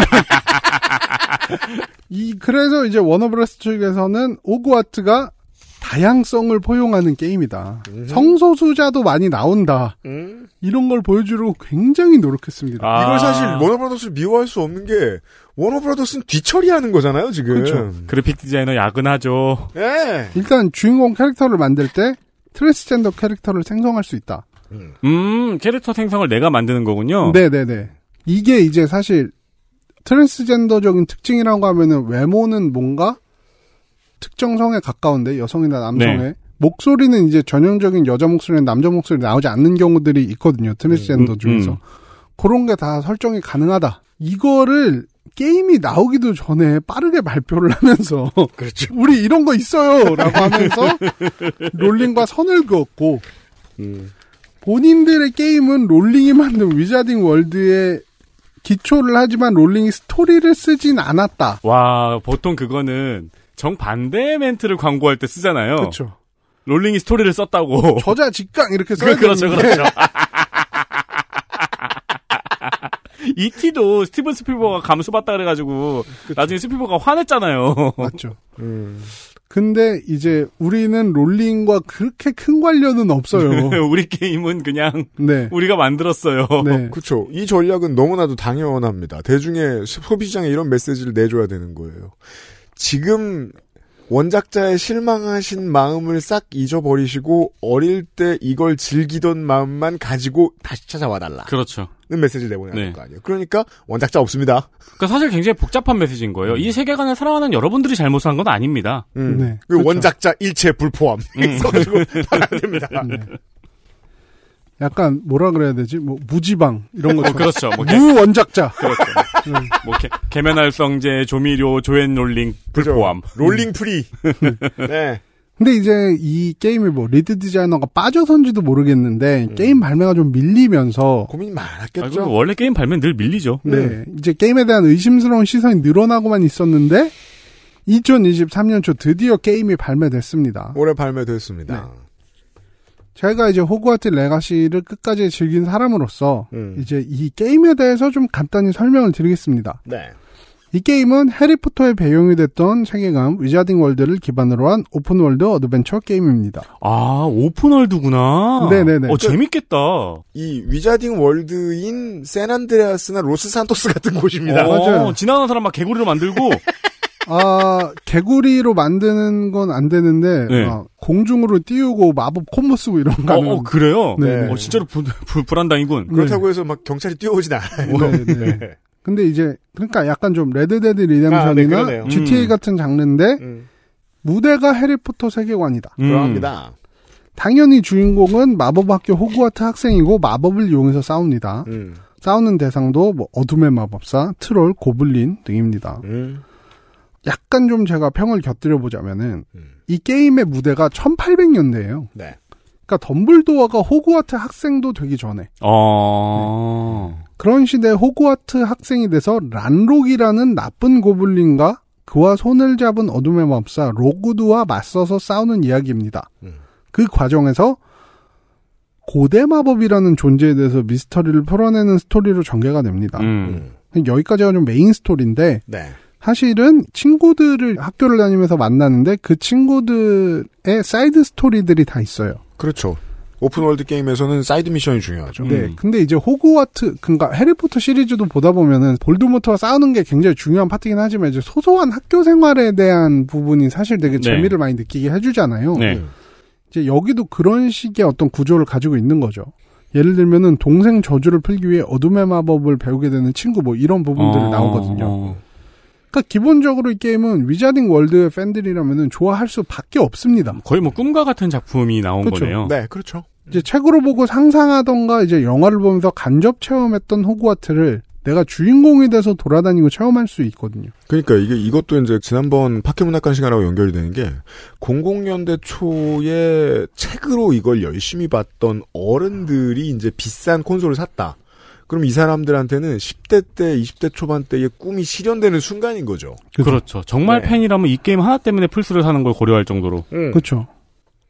이 그래서 이제 워너브라더스 측에서는 호그와트가 다양성을 포용하는 게임이다. 성소수자도 많이 나온다. 음. 이런 걸 보여주려고 굉장히 노력했습니다. 아. 이걸 사실 워너브라더스를 미워할 수 없는 게 워너브라더스는 뒤처리하는 거잖아요 지금. 그렇죠. 그래픽 디자이너 야근하죠. 예. 일단 주인공 캐릭터를 만들 때 트랜스젠더 캐릭터를 생성할 수 있다. 음, 캐릭터 생성을 내가 만드는 거군요. 네네네. 이게 이제 사실 트랜스젠더적인 특징이라고 하면은 외모는 뭔가 특정 성에 가까운데 여성이나 남성에 네. 목소리는 이제 전형적인 여자 목소리나 남자 목소리 나오지 않는 경우들이 있거든요. 트랜스젠더 음, 중에서 음. 그런 게 다 설정이 가능하다. 이거를 게임이 나오기도 전에 빠르게 발표를 하면서 그렇죠. 우리 이런 거 있어요라고 하면서 롤링과 선을 그었고 음. 본인들의 게임은 롤링이 만든 위저딩 월드에 기초를 하지만 롤링이 스토리를 쓰진 않았다. 와, 보통 그거는 정반대 멘트를 광고할 때 쓰잖아요. 그렇죠. 롤링이 스토리를 썼다고. 저자 직강 이렇게 써야 그, 그렇죠, 그렇죠. 이티도 스티븐 스필버가 감수받다 그래가지고 나중에 스필버가 화냈잖아요. 맞죠. 음. 근데 이제 우리는 롤링과 그렇게 큰 관련은 없어요. 우리 게임은 그냥 네. 우리가 만들었어요. 네. 그렇죠. 이 전략은 너무나도 당연합니다. 대중의 소비시장에 이런 메시지를 내줘야 되는 거예요. 지금 원작자의 실망하신 마음을 싹 잊어버리시고 어릴 때 이걸 즐기던 마음만 가지고 다시 찾아와 달라. 그렇죠. 는 메시지를 내보내야 네. 될거 아니에요. 그러니까 원작자 없습니다. 그러니까 사실 굉장히 복잡한 메시지인 거예요. 이 세계관을 사랑하는 여러분들이 잘못한 건 아닙니다. 음. 네. 그 그렇죠. 원작자 일체 불포함. 있어가지고 안 됩니다. 네. 약간 뭐라 그래야 되지? 뭐 무지방 이런 어, 거죠. 그렇죠. 뭐 개, 무원작자. 그렇죠. 뭐 개, 계면활성제, 조미료, 조앤 롤링, 불포함. 롤링 free. 네. 근데 이제 이 게임이 뭐 lead 디자이너가 빠져선지도 모르겠는데 게임 발매가 좀 밀리면서 고민이 아, 많았겠죠. 그럼 원래 게임 발매는 늘 밀리죠. 네. 이제 게임에 대한 의심스러운 시선이 늘어나고만 있었는데 2023년 초 드디어 게임이 발매됐습니다. 올해 발매됐습니다. 제가 이제 호그와트 레가시를 끝까지 즐긴 사람으로서 음. 이제 이 게임에 대해서 좀 간단히 설명을 드리겠습니다. 네. 이 게임은 해리포터의 배경이 됐던 세계관 Wizarding World를 기반으로 한 open world 어드벤처 게임입니다. 아, open world구나. 네네네. 어, 재밌겠다. 이 Wizarding World인 San Andreas나 Los Santos 같은 곳입니다. 어, 맞아요. 지나가는 사람 막 개구리로 만들고. 아, 개구리로 만드는 건 안 되는데 네. 아, 공중으로 띄우고 마법 콤보 쓰고 이런 어, 거는 어, 그래요? 네. 어, 진짜로 불, 불, 불한당이군. 그렇다고 해서 막 경찰이 뛰어오진 않아요. 네, 네. 근데 이제 그러니까 약간 좀 Red Dead 아, 네, Redemption이나. GTA 음. 같은 장르인데 음, 무대가 해리포터 세계관이다. 음. 그러합니다. 당연히 주인공은 마법학교 호그와트 학생이고 마법을 이용해서 싸웁니다. 음, 싸우는 대상도 뭐 어둠의 마법사, 트롤, 고블린 등입니다. 음, 약간 좀 제가 평을 곁들여 보자면은 음. 이 게임의 무대가 1800년대예요. 네. 그러니까 덤블도어가 호그와트 학생도 되기 전에 어. 그런 시대에 호그와트 학생이 돼서 란록이라는 나쁜 고블린과 그와 손을 잡은 어둠의 마법사 로구드와 맞서서 싸우는 이야기입니다. 음. 그 과정에서 고대 마법이라는 존재에 대해서 미스터리를 풀어내는 스토리로 전개가 됩니다. 음. 음, 여기까지가 좀 메인 스토리인데 네. 사실은 친구들을 학교를 다니면서 만나는데 그 친구들의 사이드 스토리들이 다 있어요. 그렇죠. open world 게임에서는 사이드 미션이 중요하죠. 네. 음. 근데 이제 호그와트, 그니까 해리포터 시리즈도 보다 보면은 볼드모트와 싸우는 게 굉장히 중요한 파트긴 하지만 이제 소소한 학교 생활에 대한 부분이 사실 되게 네. 재미를 많이 느끼게 해주잖아요. 네. 음. 이제 여기도 그런 식의 어떤 구조를 가지고 있는 거죠. 예를 들면은 동생 저주를 풀기 위해 어둠의 마법을 배우게 되는 친구 뭐 이런 부분들이 어, 나오거든요. 어. 그러니까 기본적으로 이 게임은 위자딩 월드의 팬들이라면은 좋아할 수밖에 없습니다. 거의 뭐 꿈과 같은 작품이 나온 그렇죠. 거네요. 네, 그렇죠. 이제 책으로 보고 상상하던가 이제 영화를 보면서 간접 체험했던 호그와트를 내가 주인공이 돼서 돌아다니고 체험할 수 있거든요. 그러니까 이게 이것도 이제 지난번 파케문학관 시간하고 연결이 되는 게 00년대 초에 책으로 이걸 열심히 봤던 어른들이 이제 비싼 콘솔을 샀다. 그럼 이 사람들한테는 10대 때, 20대 초반 때의 꿈이 실현되는 순간인 거죠. 그렇죠. 정말 네. 팬이라면 이 게임 하나 때문에 플스를 사는 걸 고려할 정도로. 그렇죠.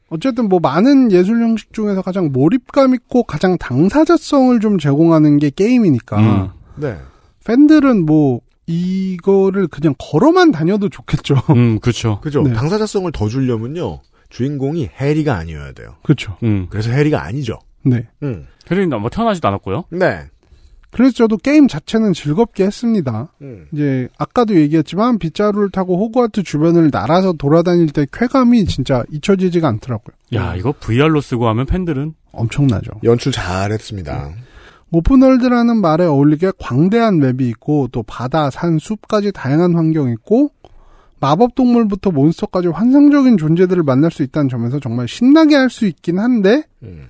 어쨌든 뭐 많은 예술 형식 중에서 가장 몰입감 있고 가장 당사자성을 좀 제공하는 게 게임이니까 음. 네. 팬들은 뭐 이거를 그냥 걸어만 다녀도 좋겠죠. 음, 그렇죠. 그죠. 네. 당사자성을 더 주려면요. 주인공이 해리가 아니어야 돼요. 그렇죠. 음. 그래서 해리가 아니죠. 네. 음. 해리는 뭐 태어나지도 않았고요. 네. 그래서 저도 게임 자체는 즐겁게 했습니다. 음. 이제 아까도 얘기했지만 빗자루를 타고 호그와트 주변을 날아서 돌아다닐 때 쾌감이 진짜 잊혀지지가 않더라고요. 야, 이거 VR로 쓰고 하면 팬들은 엄청나죠. 연출 잘했습니다. open world라는 말에 어울리게 광대한 맵이 있고 또 바다, 산, 숲까지 다양한 환경이 있고 마법 동물부터 몬스터까지 환상적인 존재들을 만날 수 있다는 점에서 정말 신나게 할 수 있긴 한데 음.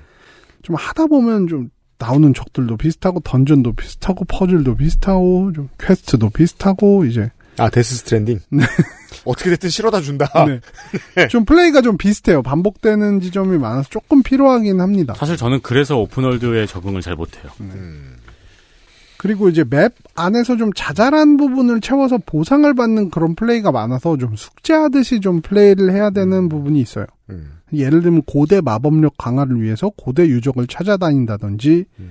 좀 하다 보면 좀 나오는 적들도 비슷하고 dungeon도 비슷하고 퍼즐도 비슷하고 좀 quest도 비슷하고 이제 아, Death Stranding? 어떻게 됐든 실어다 준다. 네. 좀 플레이가 좀 비슷해요. 반복되는 지점이 많아서 조금 피로하긴 합니다. 사실 저는 그래서 open world에 적응을 잘 못해요. 음. 그리고 이제 맵 안에서 좀 자잘한 부분을 채워서 보상을 받는 그런 플레이가 많아서 좀 숙제하듯이 좀 플레이를 해야 되는 부분이 있어요. 음. 예를 들면 고대 마법력 강화를 위해서 고대 유적을 찾아다닌다든지 음.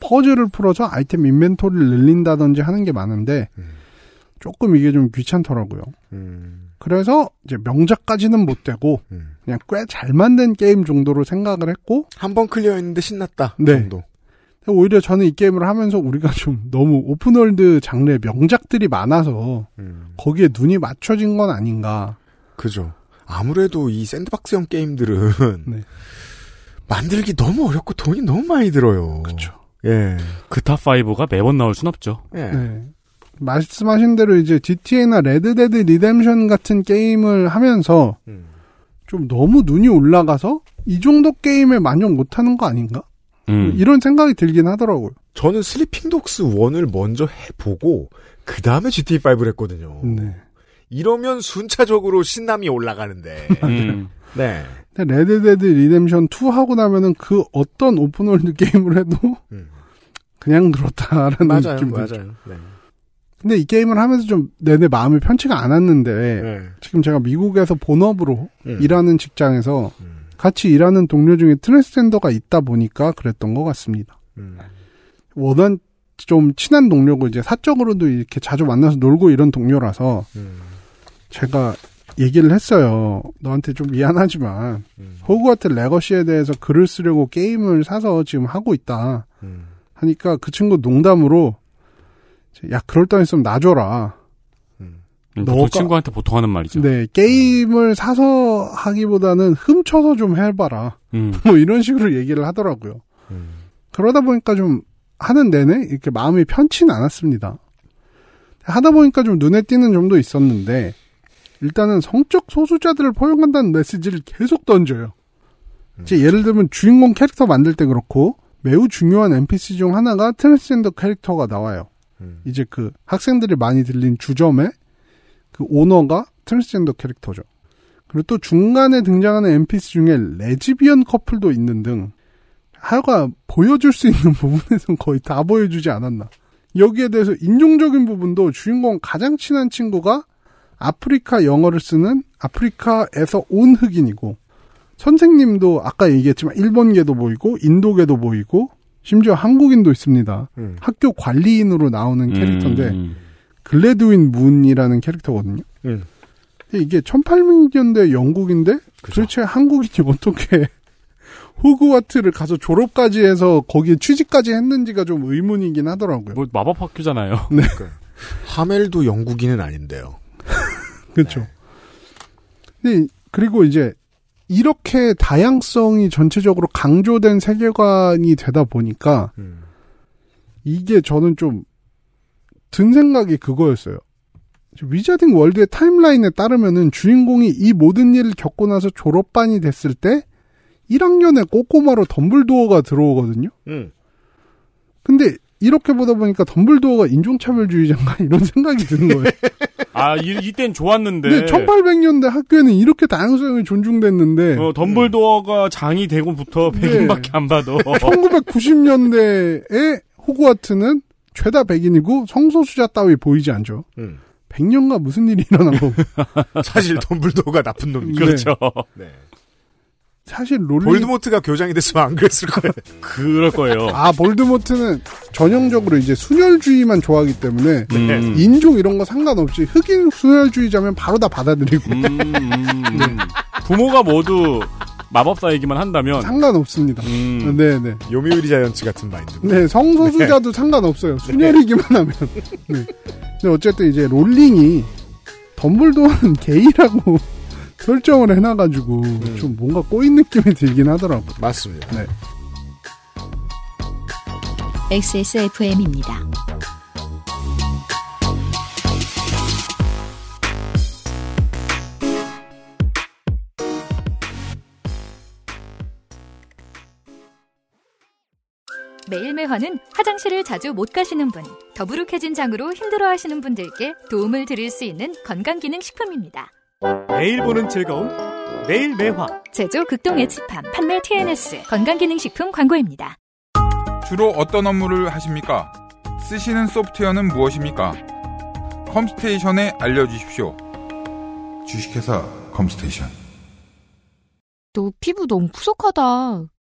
퍼즐을 풀어서 아이템 inventory를 늘린다든지 하는 게 많은데 음. 조금 이게 좀 귀찮더라고요. 음. 그래서 이제 명작까지는 못 되고 음. 그냥 꽤 잘 만든 게임 정도로 생각을 했고 한 번 clear 했는데 신났다. 네. 정도. 오히려 저는 이 게임을 하면서 우리가 좀 너무 open world 장르의 명작들이 많아서 음. 거기에 눈이 맞춰진 건 아닌가. 그죠. 아무래도 이 sandbox형 게임들은 네. 만들기 너무 어렵고 돈이 너무 많이 들어요. 그렇죠. 예. 그 top 5가 매번 나올 순 없죠. 예. 네. 말씀하신 대로 이제 GTA나 Red Dead Redemption 같은 게임을 하면서 음. 좀 너무 눈이 올라가서 이 정도 게임에 만족 못하는 거 아닌가? 음. 이런 생각이 들긴 하더라고요. 저는 Sleeping Dogs 1을 먼저 해보고 그 다음에 GTA5를 했거든요. 네. 이러면 순차적으로 신남이 올라가는데. 음. 네. 근데 Red Dead Redemption 2 하고 나면은 그 어떤 open world 게임을 해도 그냥 그렇다라는 음. 맞아요, 느낌 맞아요. 네. 근데 이 게임을 하면서 좀 내내 마음이 편치가 않았는데 네. 지금 제가 미국에서 본업으로 음. 일하는 직장에서 같이 일하는 동료 중에 트랜스젠더가 있다 보니까 그랬던 것 같습니다. 음. 워낙 좀 친한 동료고 이제 사적으로도 이렇게 자주 만나서 놀고 이런 동료라서 음. 제가 얘기를 했어요. 너한테 좀 미안하지만 음. 호그와트 레거시에 대해서 글을 쓰려고 게임을 사서 지금 하고 있다. 음. 하니까 그 친구 농담으로 야 그럴 돈 있으면 놔줘라. 그 너가- 친구한테 보통 하는 말이죠. 네 게임을 사서 하기보다는 훔쳐서 좀 해봐라. 음. 뭐 이런 식으로 얘기를 하더라고요. 그러다 보니까 좀 하는 내내 이렇게 마음이 편치는 않았습니다. 하다 보니까 좀 눈에 띄는 점도 있었는데 일단은 성적 소수자들을 포용한다는 메시지를 계속 던져요. 이제 예를 들면 주인공 캐릭터 만들 때 그렇고 매우 중요한 NPC 중 하나가 트랜스젠더 캐릭터가 나와요. 이제 그 학생들이 많이 들르는 주점에 그 오너가 트랜스젠더 캐릭터죠. 그리고 또 중간에 등장하는 NPC 중에 레즈비언 커플도 있는 등 하여간 보여줄 수 있는 부분에선 거의 다 보여주지 않았나. 여기에 대해서 인종적인 부분도 주인공 가장 친한 친구가 아프리카 영어를 쓰는 아프리카에서 온 흑인이고 선생님도 아까 얘기했지만 일본계도 보이고 인도계도 보이고 심지어 한국인도 있습니다. 음. 학교 관리인으로 나오는 캐릭터인데 음. 글래드윈 문이라는 캐릭터거든요. 음. 이게 1800년대 영국인데 도대체 한국인이 어떻게 호그와트를 가서 졸업까지 해서 거기에 취직까지 했는지가 좀 의문이긴 하더라고요. 뭐 마법 학교잖아요. 네. 하멜도 영국인은 아닌데요. 그렇죠. 근데 그리고 이제 이렇게 다양성이 전체적으로 강조된 세계관이 되다 보니까 이게 저는 좀 든 생각이 그거였어요. 위자딩 월드의 타임라인에 따르면은 주인공이 이 모든 일을 겪고 나서 졸업반이 됐을 때 1학년에 꼬꼬마로 덤블도어가 들어오거든요. 음. 근데 이렇게 보다 보니까 덤블도어가 인종차별주의자인가 이런 생각이 드는 거예요. 아, 이, 이땐 좋았는데. 근데 1800년대 학교에는 이렇게 다양성이 존중됐는데 어, 덤블도어가 장이 되고부터 네. 백인밖에 안 봐도. 1990년대에 호그와트는 죄다 백인이고 성소수자 따위 보이지 않죠. 음. 100년간 무슨 일이 일어난 거고. 사실 덤블도어가 나쁜 놈이죠. 그렇죠. 네. 사실 롤링 볼드모트가 교장이 됐으면 안 그랬을 거예요. 그럴 거예요. 아 볼드모트는 전형적으로 이제 순혈주의만 좋아하기 때문에 음. 인종 이런 거 상관없이 흑인 순혈주의자면 바로 다 받아들이고 음, 음. 부모가 모두 마법사이기만 한다면 상관없습니다. 음. 네네. 요미우리 자이언츠 같은 마인드. 네, 성소수자도 상관없어요. 순혈이기만 하면. 네. 근데 어쨌든 이제 롤링이 덤블도어는 게이라고 설정을 해놔가지고 좀 뭔가 꼬인 느낌이 들긴 하더라고. 맞습니다. 네. XSFM입니다. 매일매화는 화장실을 자주 못 가시는 분, 더부룩해진 장으로 힘들어하시는 분들께 도움을 드릴 수 있는 건강기능식품입니다. 매일 보는 즐거움 매일 매화 제조 극동 에치팜 판매 TNS 건강기능식품 광고입니다. 주로 어떤 업무를 하십니까? 쓰시는 소프트웨어는 무엇입니까? 컴스테이션에 알려주십시오. 주식회사 컴스테이션. 너 피부 너무 푸석하다.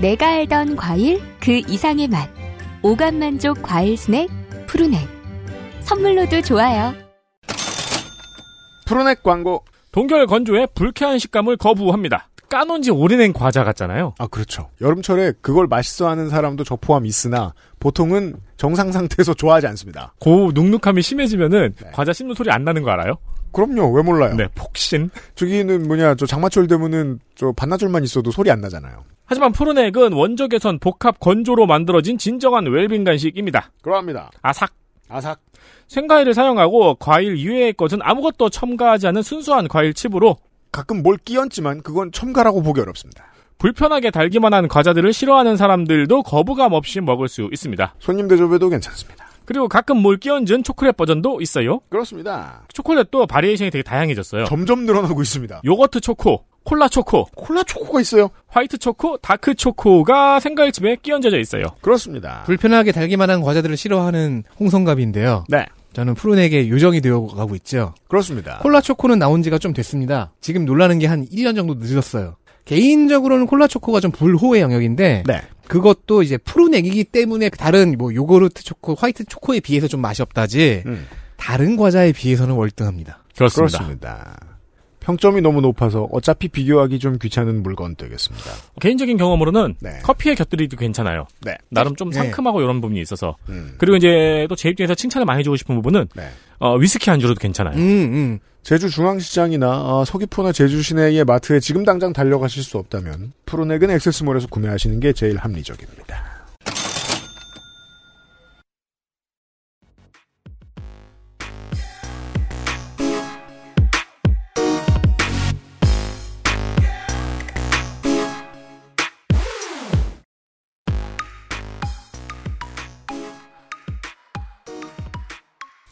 내가 알던 과일 그 이상의 맛. 오감 만족 과일 스낵 푸르넥. 선물로도 좋아요. 프로넥 광고. 동결 건조에 불쾌한 식감을 거부합니다. 까놓은 지 오래된 과자 같잖아요. 아, 그렇죠. 여름철에 그걸 맛있어 하는 사람도 저 포함 있으나 보통은 정상 상태에서 좋아하지 않습니다. 고 눅눅함이 심해지면은 과자 씹는 소리 안 나는 거 알아요? 그럼요. 왜 몰라요? 네, 폭신. 저기는 뭐냐, 저 장마철 되면은 저 반나절만 있어도 소리 안 나잖아요. 하지만 푸른액은 원적외선 복합 건조로 만들어진 진정한 웰빙 간식입니다. 그러합니다. 아삭. 아삭. 생과일을 사용하고 과일 이외의 것은 아무것도 첨가하지 않은 순수한 과일 칩으로 가끔 뭘 끼얹지만 그건 첨가라고 보기 어렵습니다. 불편하게 달기만 한 과자들을 싫어하는 사람들도 거부감 없이 먹을 수 있습니다. 손님 대접에도 괜찮습니다. 그리고 가끔 뭘 끼얹은 초콜릿 버전도 있어요. 그렇습니다. 초콜릿도 바리에이션이 되게 다양해졌어요. 점점 늘어나고 있습니다. 요거트 초코, 콜라 초코, 콜라 초코가 있어요. 화이트 초코, 다크 초코가 생과일칩에 끼얹어져 있어요. 그렇습니다. 불편하게 달기만 한 과자들을 싫어하는 홍성갑인데요. 네. 저는 푸른에게 요정이 되어가고 있죠. 그렇습니다. 콜라 초코는 나온 지가 좀 됐습니다. 지금 놀라는 게 한 1년 정도 늦었어요. 개인적으로는 콜라 초코가 좀 불호의 영역인데 네. 그것도 이제 푸른 액이기 때문에 다른 뭐 요거트 초코, 화이트 초코에 비해서 좀 맛이 없다지 음. 다른 과자에 비해서는 월등합니다. 그렇습니다. 그렇습니다. 평점이 너무 높아서 어차피 비교하기 좀 귀찮은 물건 되겠습니다. 개인적인 경험으로는 네. 커피에 곁들이도 괜찮아요. 네. 나름 좀 네. 상큼하고 이런 부분이 있어서. 음. 그리고 이제 또 제 입장에서 칭찬을 많이 해주고 싶은 부분은 네. 어, 위스키 안주로도 괜찮아요. 음, 음. 제주 중앙시장이나 어, 서귀포나 제주 시내의 마트에 지금 당장 달려가실 수 없다면 푸른액은 액세스몰에서 구매하시는 게 제일 합리적입니다.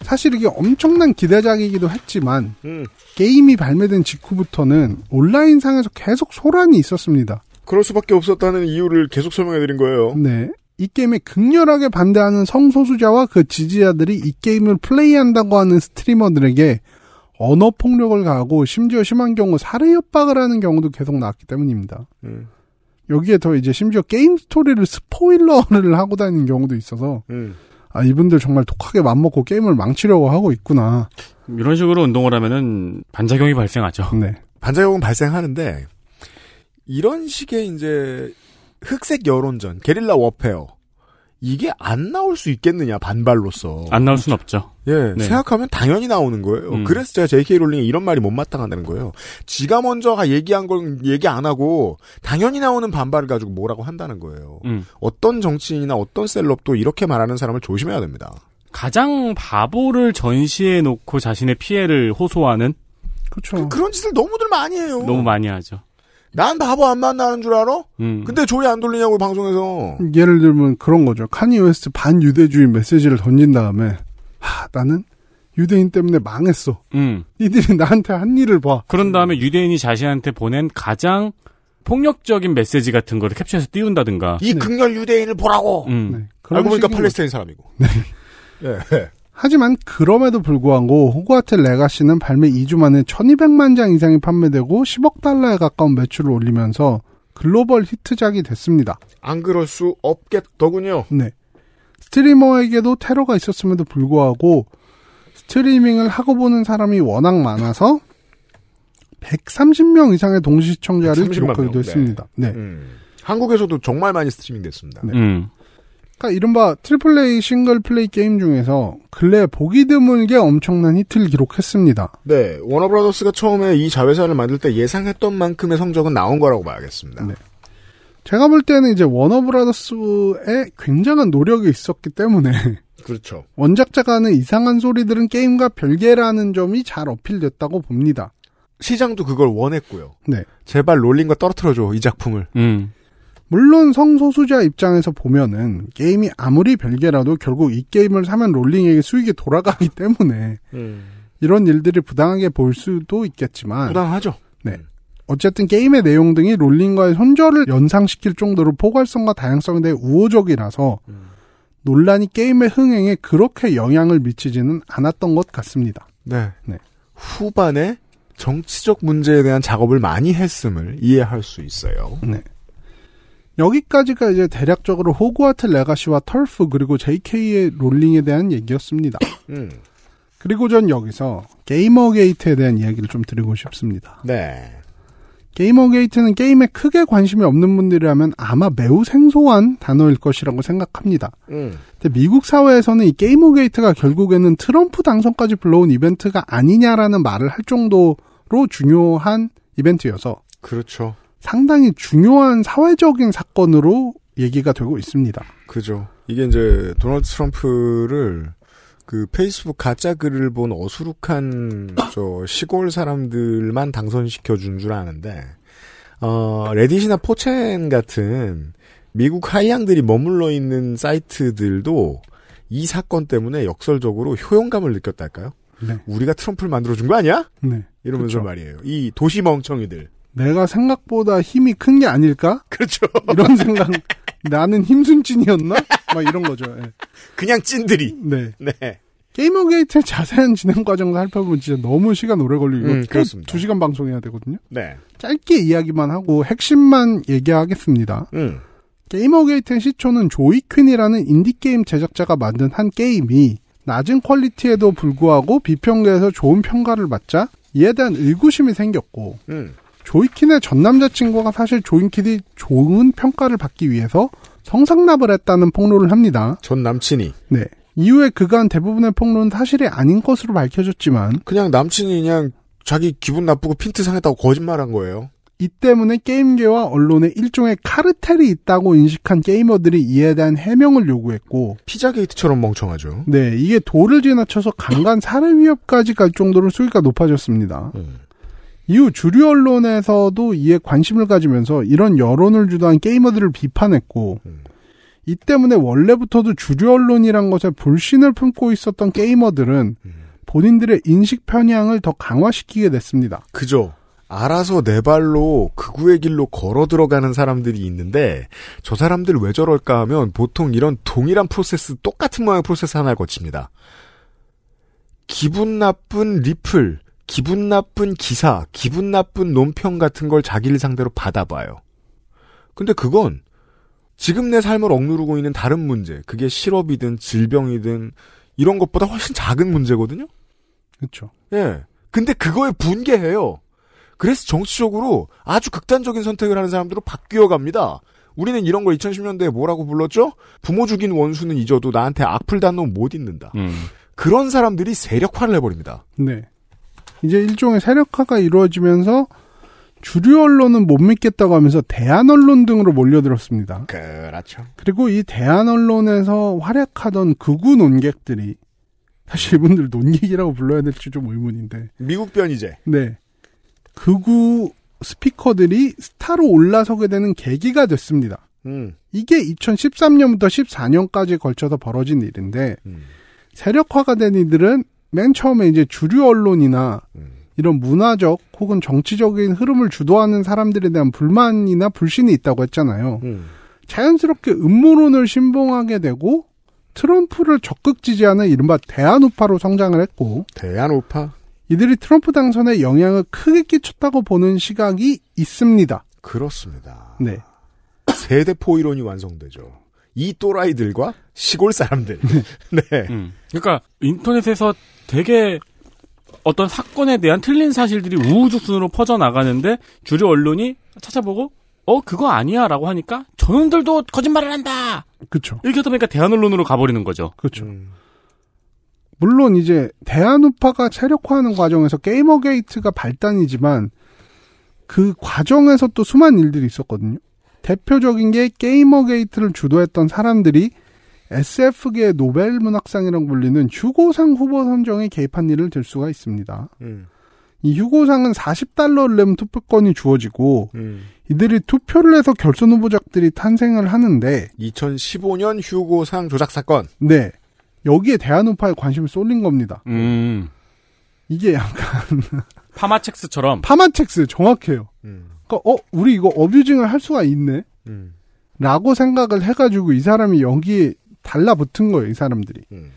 사실 이게 엄청난 기대작이기도 했지만 음. 게임이 발매된 직후부터는 온라인상에서 계속 소란이 있었습니다. 그럴 수밖에 없었다는 이유를 계속 설명해드린 거예요. 네. 이 게임에 극렬하게 반대하는 성소수자와 그 지지자들이 이 게임을 플레이한다고 하는 스트리머들에게 언어 폭력을 가하고 심지어 심한 경우 살해 협박을 하는 경우도 계속 나왔기 때문입니다. 음. 여기에 더 이제 심지어 게임 스토리를 스포일러를 하고 다니는 경우도 있어서 음. 아 이분들 정말 독하게 맘먹고 게임을 망치려고 하고 있구나. 이런 식으로 운동을 하면은 반작용이 발생하죠. 네. 반작용은 발생하는데 이런 식의 이제 흑색 여론전, 게릴라 워페어 이게 안 나올 수 있겠느냐 반발로서 안 나올 순 없죠. 예, 네. 생각하면 당연히 나오는 거예요. 음. 그래서 제가 J.K. 롤링이 이런 말이 못마땅하다는 거예요. 지가 먼저가 얘기한 걸 얘기 안 하고 당연히 나오는 반발을 가지고 뭐라고 한다는 거예요. 음. 어떤 정치인이나 어떤 셀럽도 이렇게 말하는 사람을 조심해야 됩니다. 가장 바보를 전시해 놓고 자신의 피해를 호소하는 그렇죠. 그런 짓을 너무들 많이 해요. 너무 많이 하죠. 난 바보 안 만나는 줄 알아? 음. 근데 조회 안 돌리냐고 방송에서. 예를 들면 그런 거죠. 카니 웨스트 반유대주의 메시지를 던진 다음에 하, 나는 유대인 때문에 망했어. 음. 니들이 나한테 한 일을 봐. 그런 다음에 유대인이 자신한테 보낸 가장 폭력적인 메시지 같은 거를 캡처해서 띄운다든가. 이 극렬 유대인을 보라고. 음. 네. 알고 보니까 팔레스타인 사람이고. 예. 하지만 그럼에도 불구하고 호그와트 레가시는 발매 2주 만에 1200만 장 이상이 판매되고 10억 달러에 가까운 매출을 올리면서 글로벌 히트작이 됐습니다. 안 그럴 수 없겠더군요. 네. 스트리머에게도 테러가 있었음에도 불구하고 스트리밍을 하고 보는 사람이 워낙 많아서 130명 이상의 동시 시청자를 130만 기록하기도 명, 했습니다. 네. 음. 한국에서도 정말 많이 스트리밍 됐습니다. 네. 음. 그러니까 이른바 triple A single play 게임 중에서 근래 보기 드물게 엄청난 히트를 기록했습니다. 네, 워너브라더스가 처음에 이 자회사를 만들 때 예상했던 만큼의 성적은 나온 거라고 봐야겠습니다. 네. 제가 볼 때는 이제 워너브라더스의 굉장한 노력이 있었기 때문에 그렇죠. 원작자가 하는 이상한 소리들은 게임과 별개라는 점이 잘 어필됐다고 봅니다. 시장도 그걸 원했고요. 네. 제발 롤링과 떨어뜨려줘 이 작품을. 음. 물론 성소수자 입장에서 보면은 게임이 아무리 별개라도 결국 이 게임을 사면 롤링에게 수익이 돌아가기 때문에 이런 일들이 부당하게 보일 수도 있겠지만 부당하죠. 네. 어쨌든 게임의 내용 등이 롤링과의 손절을 연상시킬 정도로 포괄성과 다양성에 대해 우호적이라서 논란이 게임의 흥행에 그렇게 영향을 미치지는 않았던 것 같습니다. 네. 네. 후반에 정치적 문제에 대한 작업을 많이 했음을 이해할 수 있어요. 네. 여기까지가 이제 대략적으로 호그와트 레가시와 TERF 그리고 JK의 롤링에 대한 얘기였습니다. 음. 그리고 전 여기서 게이머 게이트에 대한 이야기를 좀 드리고 싶습니다. 네. 게이머게이트는 게임에 크게 관심이 없는 분들이라면 아마 매우 생소한 단어일 것이라고 생각합니다. 음. 근데 미국 사회에서는 이 게이머게이트가 결국에는 트럼프 당선까지 불러온 이벤트가 아니냐라는 말을 할 정도로 중요한 이벤트여서 그렇죠. 상당히 중요한 사회적인 사건으로 얘기가 되고 있습니다. 그죠. 이게 이제 도널드 트럼프를 그 페이스북 가짜 글을 본 어수룩한 저 시골 사람들만 당선시켜 준 줄 아는데 어 레딧이나 포첸 같은 미국 하이양들이 머물러 있는 사이트들도 이 사건 때문에 역설적으로 효용감을 느꼈달까요? 네. 우리가 트럼프를 만들어 준 거 아니야? 네. 이러면서 그쵸. 말이에요. 이 도시 멍청이들. 내가 생각보다 힘이 큰 게 아닐까? 그렇죠. 이런 생각. 나는 힘순찐이었나? 막 이런 거죠. 예. 그냥 찐들이. 네. 네. 게이머 게이트의 자세한 진행 과정을 살펴보면 진짜 너무 시간 오래 걸리고 음, 또 그렇습니다. 두 시간 방송해야 되거든요. 네. 짧게 이야기만 하고 핵심만 얘기하겠습니다. 음. 게이머 게이트의 시초는 조이 퀸이라는 인디게임 제작자가 만든 한 게임이 낮은 퀄리티에도 불구하고 비평가에서 좋은 평가를 받자 이에 대한 의구심이 생겼고 음. 조이 퀸의 전 남자친구가 사실 조이 퀸이 좋은 평가를 받기 위해서 성상납을 했다는 폭로를 합니다. 전 남친이. 네. 이후에 그간 대부분의 폭로는 사실이 아닌 것으로 밝혀졌지만 그냥 남친이 그냥 자기 기분 나쁘고 핀트 상했다고 거짓말한 거예요. 이 때문에 게임계와 언론에 일종의 카르텔이 있다고 인식한 게이머들이 이에 대한 해명을 요구했고 피자 게이트처럼 멍청하죠. 네, 이게 도를 지나쳐서 강간 살해 위협까지 갈 정도로 수위가 높아졌습니다. 음. 이후 주류 언론에서도 이에 관심을 가지면서 이런 여론을 주도한 게이머들을 비판했고 이 때문에 원래부터도 주류 언론이란 것에 불신을 품고 있었던 게이머들은 본인들의 인식 편향을 더 강화시키게 됐습니다. 그죠. 알아서 내 발로 극우의 길로 걸어 들어가는 사람들이 있는데 저 사람들 왜 저럴까 하면 보통 이런 동일한 프로세스 똑같은 모양의 프로세스 하나를 거칩니다. 기분 나쁜 리플, 기분 나쁜 기사, 기분 나쁜 논평 같은 걸 자기를 상대로 받아봐요. 근데 그건 지금 내 삶을 억누르고 있는 다른 문제, 그게 실업이든 질병이든 이런 것보다 훨씬 작은 문제거든요. 그렇죠. 예. 근데 그거에 분개해요. 그래서 정치적으로 아주 극단적인 선택을 하는 사람들로 바뀌어 갑니다. 우리는 이런 걸 2010년대에 뭐라고 불렀죠? 부모 죽인 원수는 잊어도 나한테 악플 단 놈 못 잊는다. 그런 사람들이 세력화를 해버립니다. 네. 이제 일종의 세력화가 이루어지면서 주류 언론은 못 믿겠다고 하면서 대한 언론 등으로 몰려들었습니다. 그렇죠. 그리고 이 대한 언론에서 활약하던 극우 논객들이 사실 이분들 논객이라고 불러야 될지 좀 의문인데. 미국 변이제. 네. 극우 스피커들이 스타로 올라서게 되는 계기가 됐습니다. 음. 이게 2013년부터 14년까지 걸쳐서 벌어진 일인데 세력화가 된 이들은 맨 처음에 이제 주류 언론이나 이런 문화적 혹은 정치적인 흐름을 주도하는 사람들에 대한 불만이나 불신이 있다고 했잖아요. 음. 자연스럽게 음모론을 신봉하게 되고 트럼프를 적극 지지하는 이른바 대한우파로 성장을 했고 대한우파? 이들이 트럼프 당선에 영향을 크게 끼쳤다고 보는 시각이 있습니다. 그렇습니다. 네. 세대 포 이론이 완성되죠. 이 또라이들과 시골 사람들. 네. 그러니까 인터넷에서 되게 어떤 사건에 대한 틀린 사실들이 우후죽순으로 퍼져 나가는데 주류 언론이 찾아보고 어 그거 아니야 라고 하니까 저놈들도 거짓말을 한다. 그렇죠. 이렇게 하다 보니까 대한 언론으로 가버리는 거죠. 그렇죠. 물론 이제 대한 우파가 세력화하는 과정에서 게이머 게이트가 발단이지만 그 과정에서 또 수많은 일들이 있었거든요. 대표적인 게 게이머게이트를 주도했던 사람들이 SF계 노벨 문학상이라고 불리는 휴고상 후보 선정에 개입한 일을 들 수가 있습니다. 음. 이 휴고상은 40달러를 내면 투표권이 주어지고 음. 이들이 투표를 해서 결선 후보작들이 탄생을 하는데 2015년 휴고상 조작 사건. 네. 여기에 대안우파의 관심이 쏠린 겁니다. 음. 이게 약간 파마첵스처럼 파마첵스 정확해요. 음. 그러니까 어 우리 이거 어뷰징을 할 수가 있네. 음. 라고 생각을 해가지고 이 사람이 여기에 달라붙은 거예요. 이 사람들이. 음.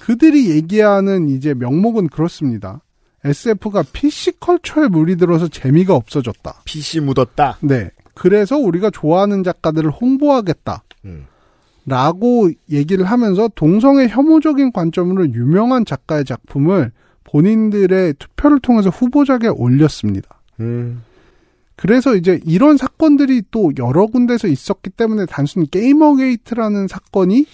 그들이 얘기하는 이제 명목은 그렇습니다. SF가 PC 컬처에 물이들어서 재미가 없어졌다. PC 묻었다. 네. 그래서 우리가 좋아하는 작가들을 홍보하겠다. 음. 라고 얘기를 하면서 동성애 혐오적인 관점으로 유명한 작가의 작품을 본인들의 투표를 통해서 후보작에 올렸습니다. 음. 그래서 이제 이런 사건들이 또 여러 군데서 있었기 때문에 단순 게이머게이트라는 사건이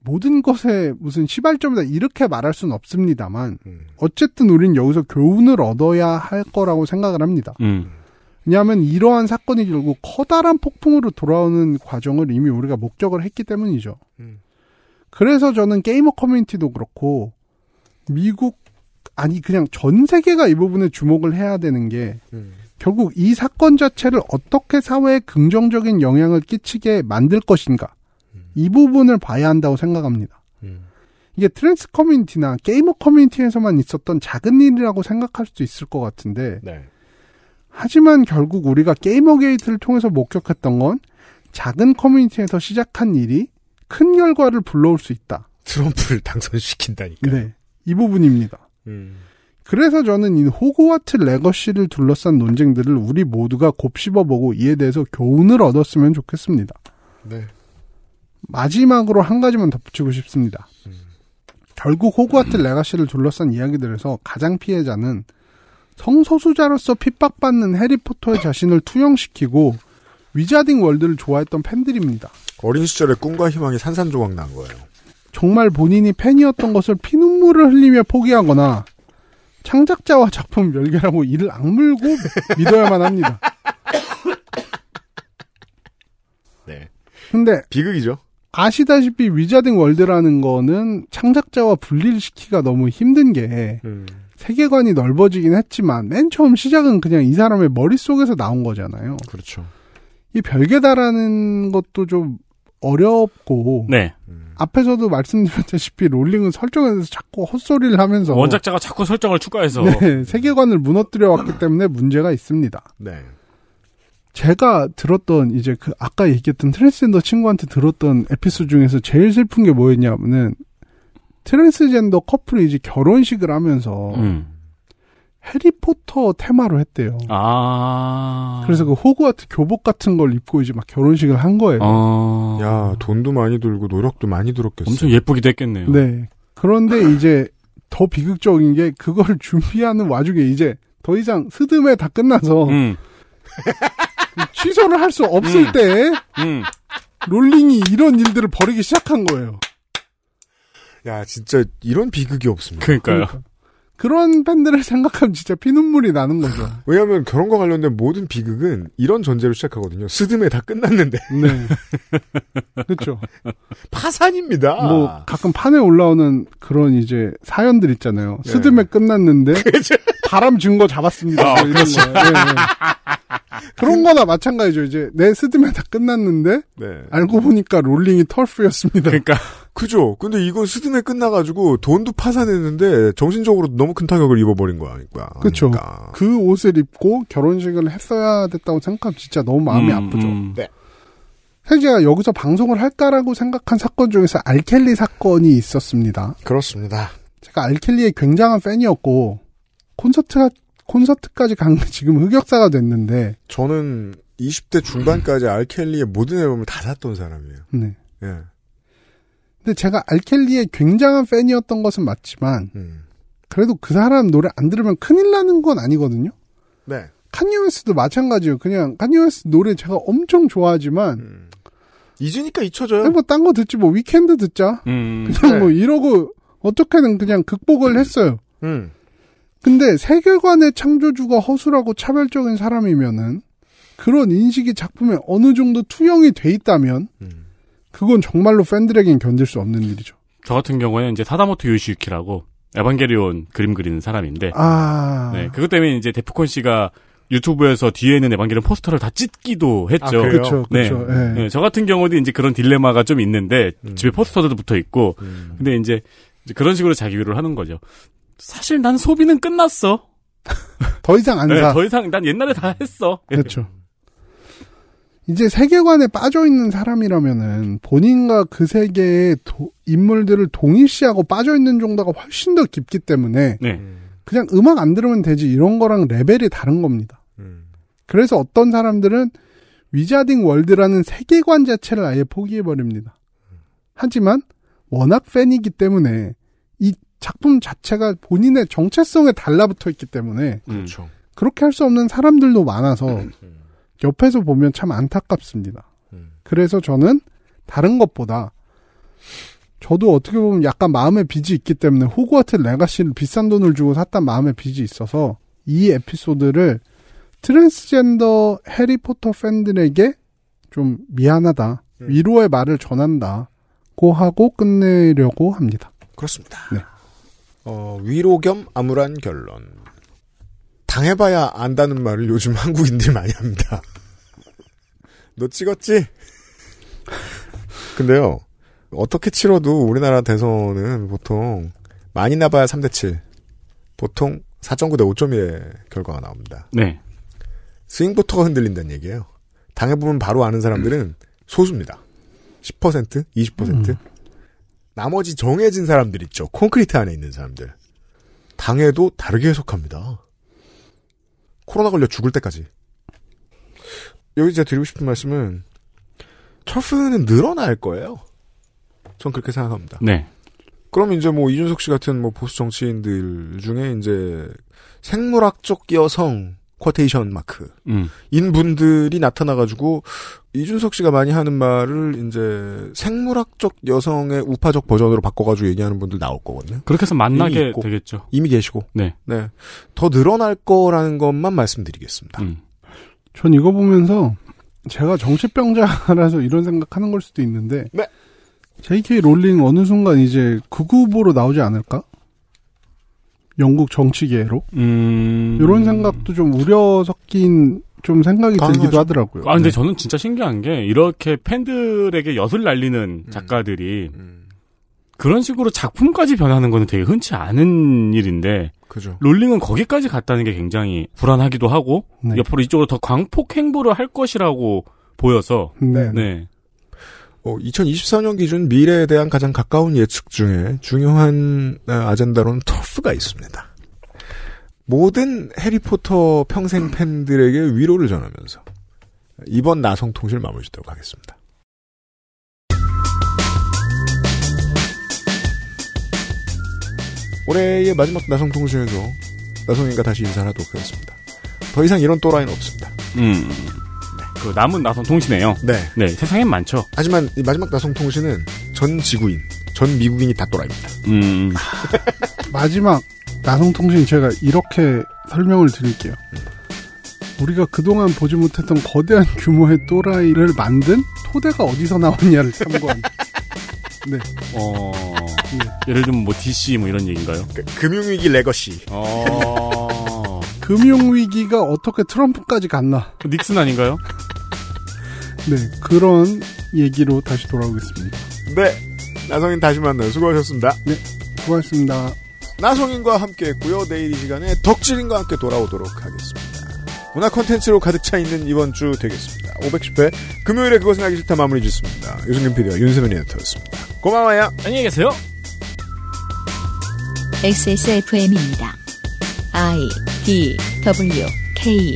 모든 것에 무슨 시발점이다 이렇게 말할 수는 없습니다만 어쨌든 우린 여기서 교훈을 얻어야 할 거라고 생각을 합니다. 음. 왜냐하면 이러한 사건이 결국 커다란 폭풍으로 돌아오는 과정을 이미 우리가 목격을 했기 때문이죠. 그래서 저는 게이머 커뮤니티도 그렇고 미국 아니 그냥 전 세계가 이 부분에 주목을 해야 되는 게 결국 이 사건 자체를 어떻게 사회에 긍정적인 영향을 끼치게 만들 것인가 이 부분을 봐야 한다고 생각합니다. 이게 트랜스 커뮤니티나 게이머 커뮤니티에서만 있었던 작은 일이라고 생각할 수도 있을 것 같은데 네. 하지만 결국 우리가 게이머 게이트를 통해서 목격했던 건 작은 커뮤니티에서 시작한 일이 큰 결과를 불러올 수 있다. 트럼프를 당선시킨다니까. 네. 이 부분입니다. 음. 그래서 저는 이 호그와트 레거시를 둘러싼 논쟁들을 우리 모두가 곱씹어보고 이에 대해서 교훈을 얻었으면 좋겠습니다. 네. 마지막으로 한 가지만 덧붙이고 싶습니다. 결국 호그와트 레거시를 둘러싼 이야기들에서 가장 피해자는 성소수자로서 핍박받는 해리포터에 자신을 투영시키고 위자딩 월드를 좋아했던 팬들입니다. 어린 시절의 꿈과 희망이 산산조각 난 거예요. 정말 본인이 팬이었던 것을 피눈물을 흘리며 포기하거나 창작자와 작품 별개라고 이를 악물고 믿어야만 합니다. 네. 근데 비극이죠. 아시다시피 위자딩 월드라는 거는 창작자와 분리를 시키기가 너무 힘든 게 음. 세계관이 넓어지긴 했지만 맨 처음 시작은 그냥 이 사람의 머릿속에서 나온 거잖아요. 그렇죠. 이 별개다라는 것도 좀 어렵고 네. 앞에서도 말씀드렸다시피 롤링은 설정에 대해서 자꾸 헛소리를 하면서 원작자가 자꾸 설정을 추가해서 네, 세계관을 무너뜨려 왔기 때문에 문제가 있습니다. 네. 제가 들었던 이제 그 아까 얘기했던 트랜스젠더 친구한테 들었던 에피소드 중에서 제일 슬픈 게 뭐였냐면은 트랜스젠더 커플이 이제 결혼식을 하면서 음. 해리포터 테마로 했대요. 아. 그래서 그 호그와트 교복 같은 걸 입고 이제 막 결혼식을 한 거예요. 어. 야, 돈도 많이 들고 노력도 많이 들었겠어. 엄청 예쁘기도 했겠네요. 네. 그런데 이제 더 비극적인 게 그걸 준비하는 와중에 이제 더 이상 스드메 다 끝나서 음. 취소를 할 수 없을 음. 때 음. 롤링이 이런 일들을 벌이기 시작한 거예요. 야, 진짜 이런 비극이 없습니다. 그러니까요. 그런 팬들을 생각하면 진짜 피눈물이 나는 거죠. 왜냐하면 결혼과 관련된 모든 비극은 이런 전제로 시작하거든요. 스드메 다 끝났는데. 네. 그렇죠. 파산입니다. 뭐 가끔 판에 올라오는 그런 이제 사연들 있잖아요. 네. 스드메 끝났는데 바람 증거 잡았습니다. 아, 뭐 이런 거. 네, 네. 그런 거나 마찬가지죠. 이제 내 스드메 다 끝났는데 네. 알고 보니까 롤링이 TERF였습니다. 그러니까 그죠. 근데 이건 스드메 끝나가지고 돈도 파산했는데 정신적으로 너무 큰 타격을 입어버린 거야. 그렇죠. 그러니까. 그 옷을 입고 결혼식을 했어야 됐다고 생각하면 진짜 너무 마음이 음, 아프죠. 음. 네. 사실 제가 여기서 방송을 할까라고 생각한 사건 중에서 알켈리 사건이 있었습니다. 그렇습니다. 제가 알켈리의 굉장한 팬이었고 콘서트가 콘서트까지 간게 지금 흑역사가 됐는데 저는 20대 중반까지 알켈리의 모든 앨범을 다 샀던 사람이에요. 네. 예. 근데 제가 알켈리의 굉장한 팬이었던 것은 맞지만 음. 그래도 그 사람 노래 안 들으면 큰일 나는 건 아니거든요. 네. 카니웨스도 마찬가지예요. 그냥 카니웨스 노래 제가 엄청 좋아하지만 음. 잊으니까 잊혀져요. 뭐딴 거 듣지 뭐 위켄드 듣자. 음. 그냥 네. 뭐 이러고 어떻게든 그냥 극복을 했어요. 음. 근데 세계관의 창조주가 허술하고 차별적인 사람이면은 그런 인식이 작품에 어느 정도 투영이 돼 있다면 음. 그건 정말로 팬들에겐 견딜 수 없는 일이죠. 저 같은 경우에는 이제 사다모토 요시유키라고 에반게리온 그림 그리는 사람인데 아, 네, 그것 때문에 이제 데프콘 씨가 유튜브에서 뒤에 있는 에반게리온 포스터를 다 찢기도 했죠. 아? 그렇죠, 네. 그렇죠. 예. 네, 저 같은 경우도 이제 그런 딜레마가 좀 있는데 음. 집에 포스터도 붙어 있고 음. 근데 이제, 이제 그런 식으로 자기 위로를 하는 거죠. 사실 난 소비는 끝났어. 더 이상 안 네, 사. 더 이상 난 옛날에 다 했어. 그렇죠. 이제 세계관에 빠져 있는 사람이라면은 본인과 그 세계의 도- 인물들을 동일시하고 빠져 있는 정도가 훨씬 더 깊기 때문에 네. 그냥 음악 안 들으면 되지 이런 거랑 레벨이 다른 겁니다. 음. 그래서 어떤 사람들은 위자딩 월드라는 세계관 자체를 아예 포기해 버립니다. 하지만 워낙 팬이기 때문에 이 작품 자체가 본인의 정체성에 달라붙어 있기 때문에 음. 그렇죠. 그렇게 할 수 없는 사람들도 많아서 옆에서 보면 참 안타깝습니다. 그래서 저는 다른 것보다 저도 어떻게 보면 약간 마음의 빚이 있기 때문에 호그와트 레가시를 비싼 돈을 주고 샀단 마음의 빚이 있어서 이 에피소드를 트랜스젠더 해리포터 팬들에게 좀 미안하다. 위로의 말을 전한다고 하고 끝내려고 합니다. 그렇습니다. 네. 어, 위로 겸 암울한 결론. 당해봐야 안다는 말을 요즘 한국인들이 많이 합니다. 너 찍었지? 근데요, 어떻게 치러도 우리나라 대선은 보통 많이 나봐야 3대7. 보통 4.9대 5.1의 결과가 나옵니다. 네. 스윙부터가 흔들린다는 얘기예요. 당해보면 바로 아는 사람들은 소수입니다. 10%? 20%? 나머지 정해진 사람들 있죠. 콘크리트 안에 있는 사람들. 당해도 다르게 해석합니다. 코로나 걸려 죽을 때까지. 여기 제가 드리고 싶은 말씀은 터프는 늘어날 거예요. 전 그렇게 생각합니다. 네. 그럼 이제 뭐 이준석 씨 같은 뭐 보수 정치인들 중에 이제 생물학적 여성 quotation mark 음. 인 분들이 나타나가지고 이준석 씨가 많이 하는 말을 이제 생물학적 여성의 우파적 버전으로 바꿔가지고 얘기하는 분들 나올 거거든요. 그렇게 해서 만나게 있고, 되겠죠. 이미 계시고. 네. 네. 더 늘어날 거라는 것만 말씀드리겠습니다. 음. 전 이거 보면서 제가 정신병자라서 이런 생각하는 걸 수도 있는데 네. J.K. 롤링 어느 순간 이제 극우 후보로 나오지 않을까? 영국 정치계로 음. 이런 생각도 좀 우려 섞인 좀 생각이 들기도 하더라고요. 아, 근데 네. 저는 진짜 신기한 게, 이렇게 팬들에게 엿을 날리는 작가들이, 그런 식으로 작품까지 변하는 거는 되게 흔치 않은 일인데, 그죠. 롤링은 거기까지 갔다는 게 굉장히 불안하기도 하고, 네. 옆으로 이쪽으로 더 광폭 행보를 할 것이라고 보여서, 네. 네. 어, 2024년 기준 미래에 대한 가장 가까운 예측 중에 중요한 아, 아젠다로는 터프가 있습니다. 모든 해리포터 평생 팬들에게 위로를 전하면서 이번 나성통실 마무리 짓도록 하겠습니다. 올해의 마지막 나성통실에서 나성인과 다시 인사를 하도록 하겠습니다. 더 이상 이런 또라이는 없습니다. 음. 그 남은 나선 통신이에요. 네. 네, 세상엔 많죠. 하지만 이 마지막 나성 통신은 전 지구인, 전 미국인이 다 또라이입니다. 음. 마지막 나성 통신 제가 이렇게 설명을 드릴게요. 우리가 그동안 보지 못했던 거대한 규모의 또라이를 만든 토대가 어디서 나왔냐를 참고한. 네. 어, 예를 들면 뭐 DC 뭐 이런 얘기인가요? 그, 금융위기 legacy. 어. 금융위기가 어떻게 트럼프까지 갔나. 닉슨 아닌가요? 네. 그런 얘기로 다시 돌아오겠습니다. 네. 나성인 다시 만나요. 수고하셨습니다. 네. 수고하셨습니다. 나성인과 함께 했고요. 내일 이 시간에 덕질인과 함께 돌아오도록 하겠습니다. 문화 콘텐츠로 가득 차 있는 이번 주 되겠습니다. 510회 금요일에 그것은 하기 싫다 마무리 짓습니다. 유승균 PD와 윤세민 에디터였습니다. 고마워요. 안녕히 계세요. XSFM입니다. I D W K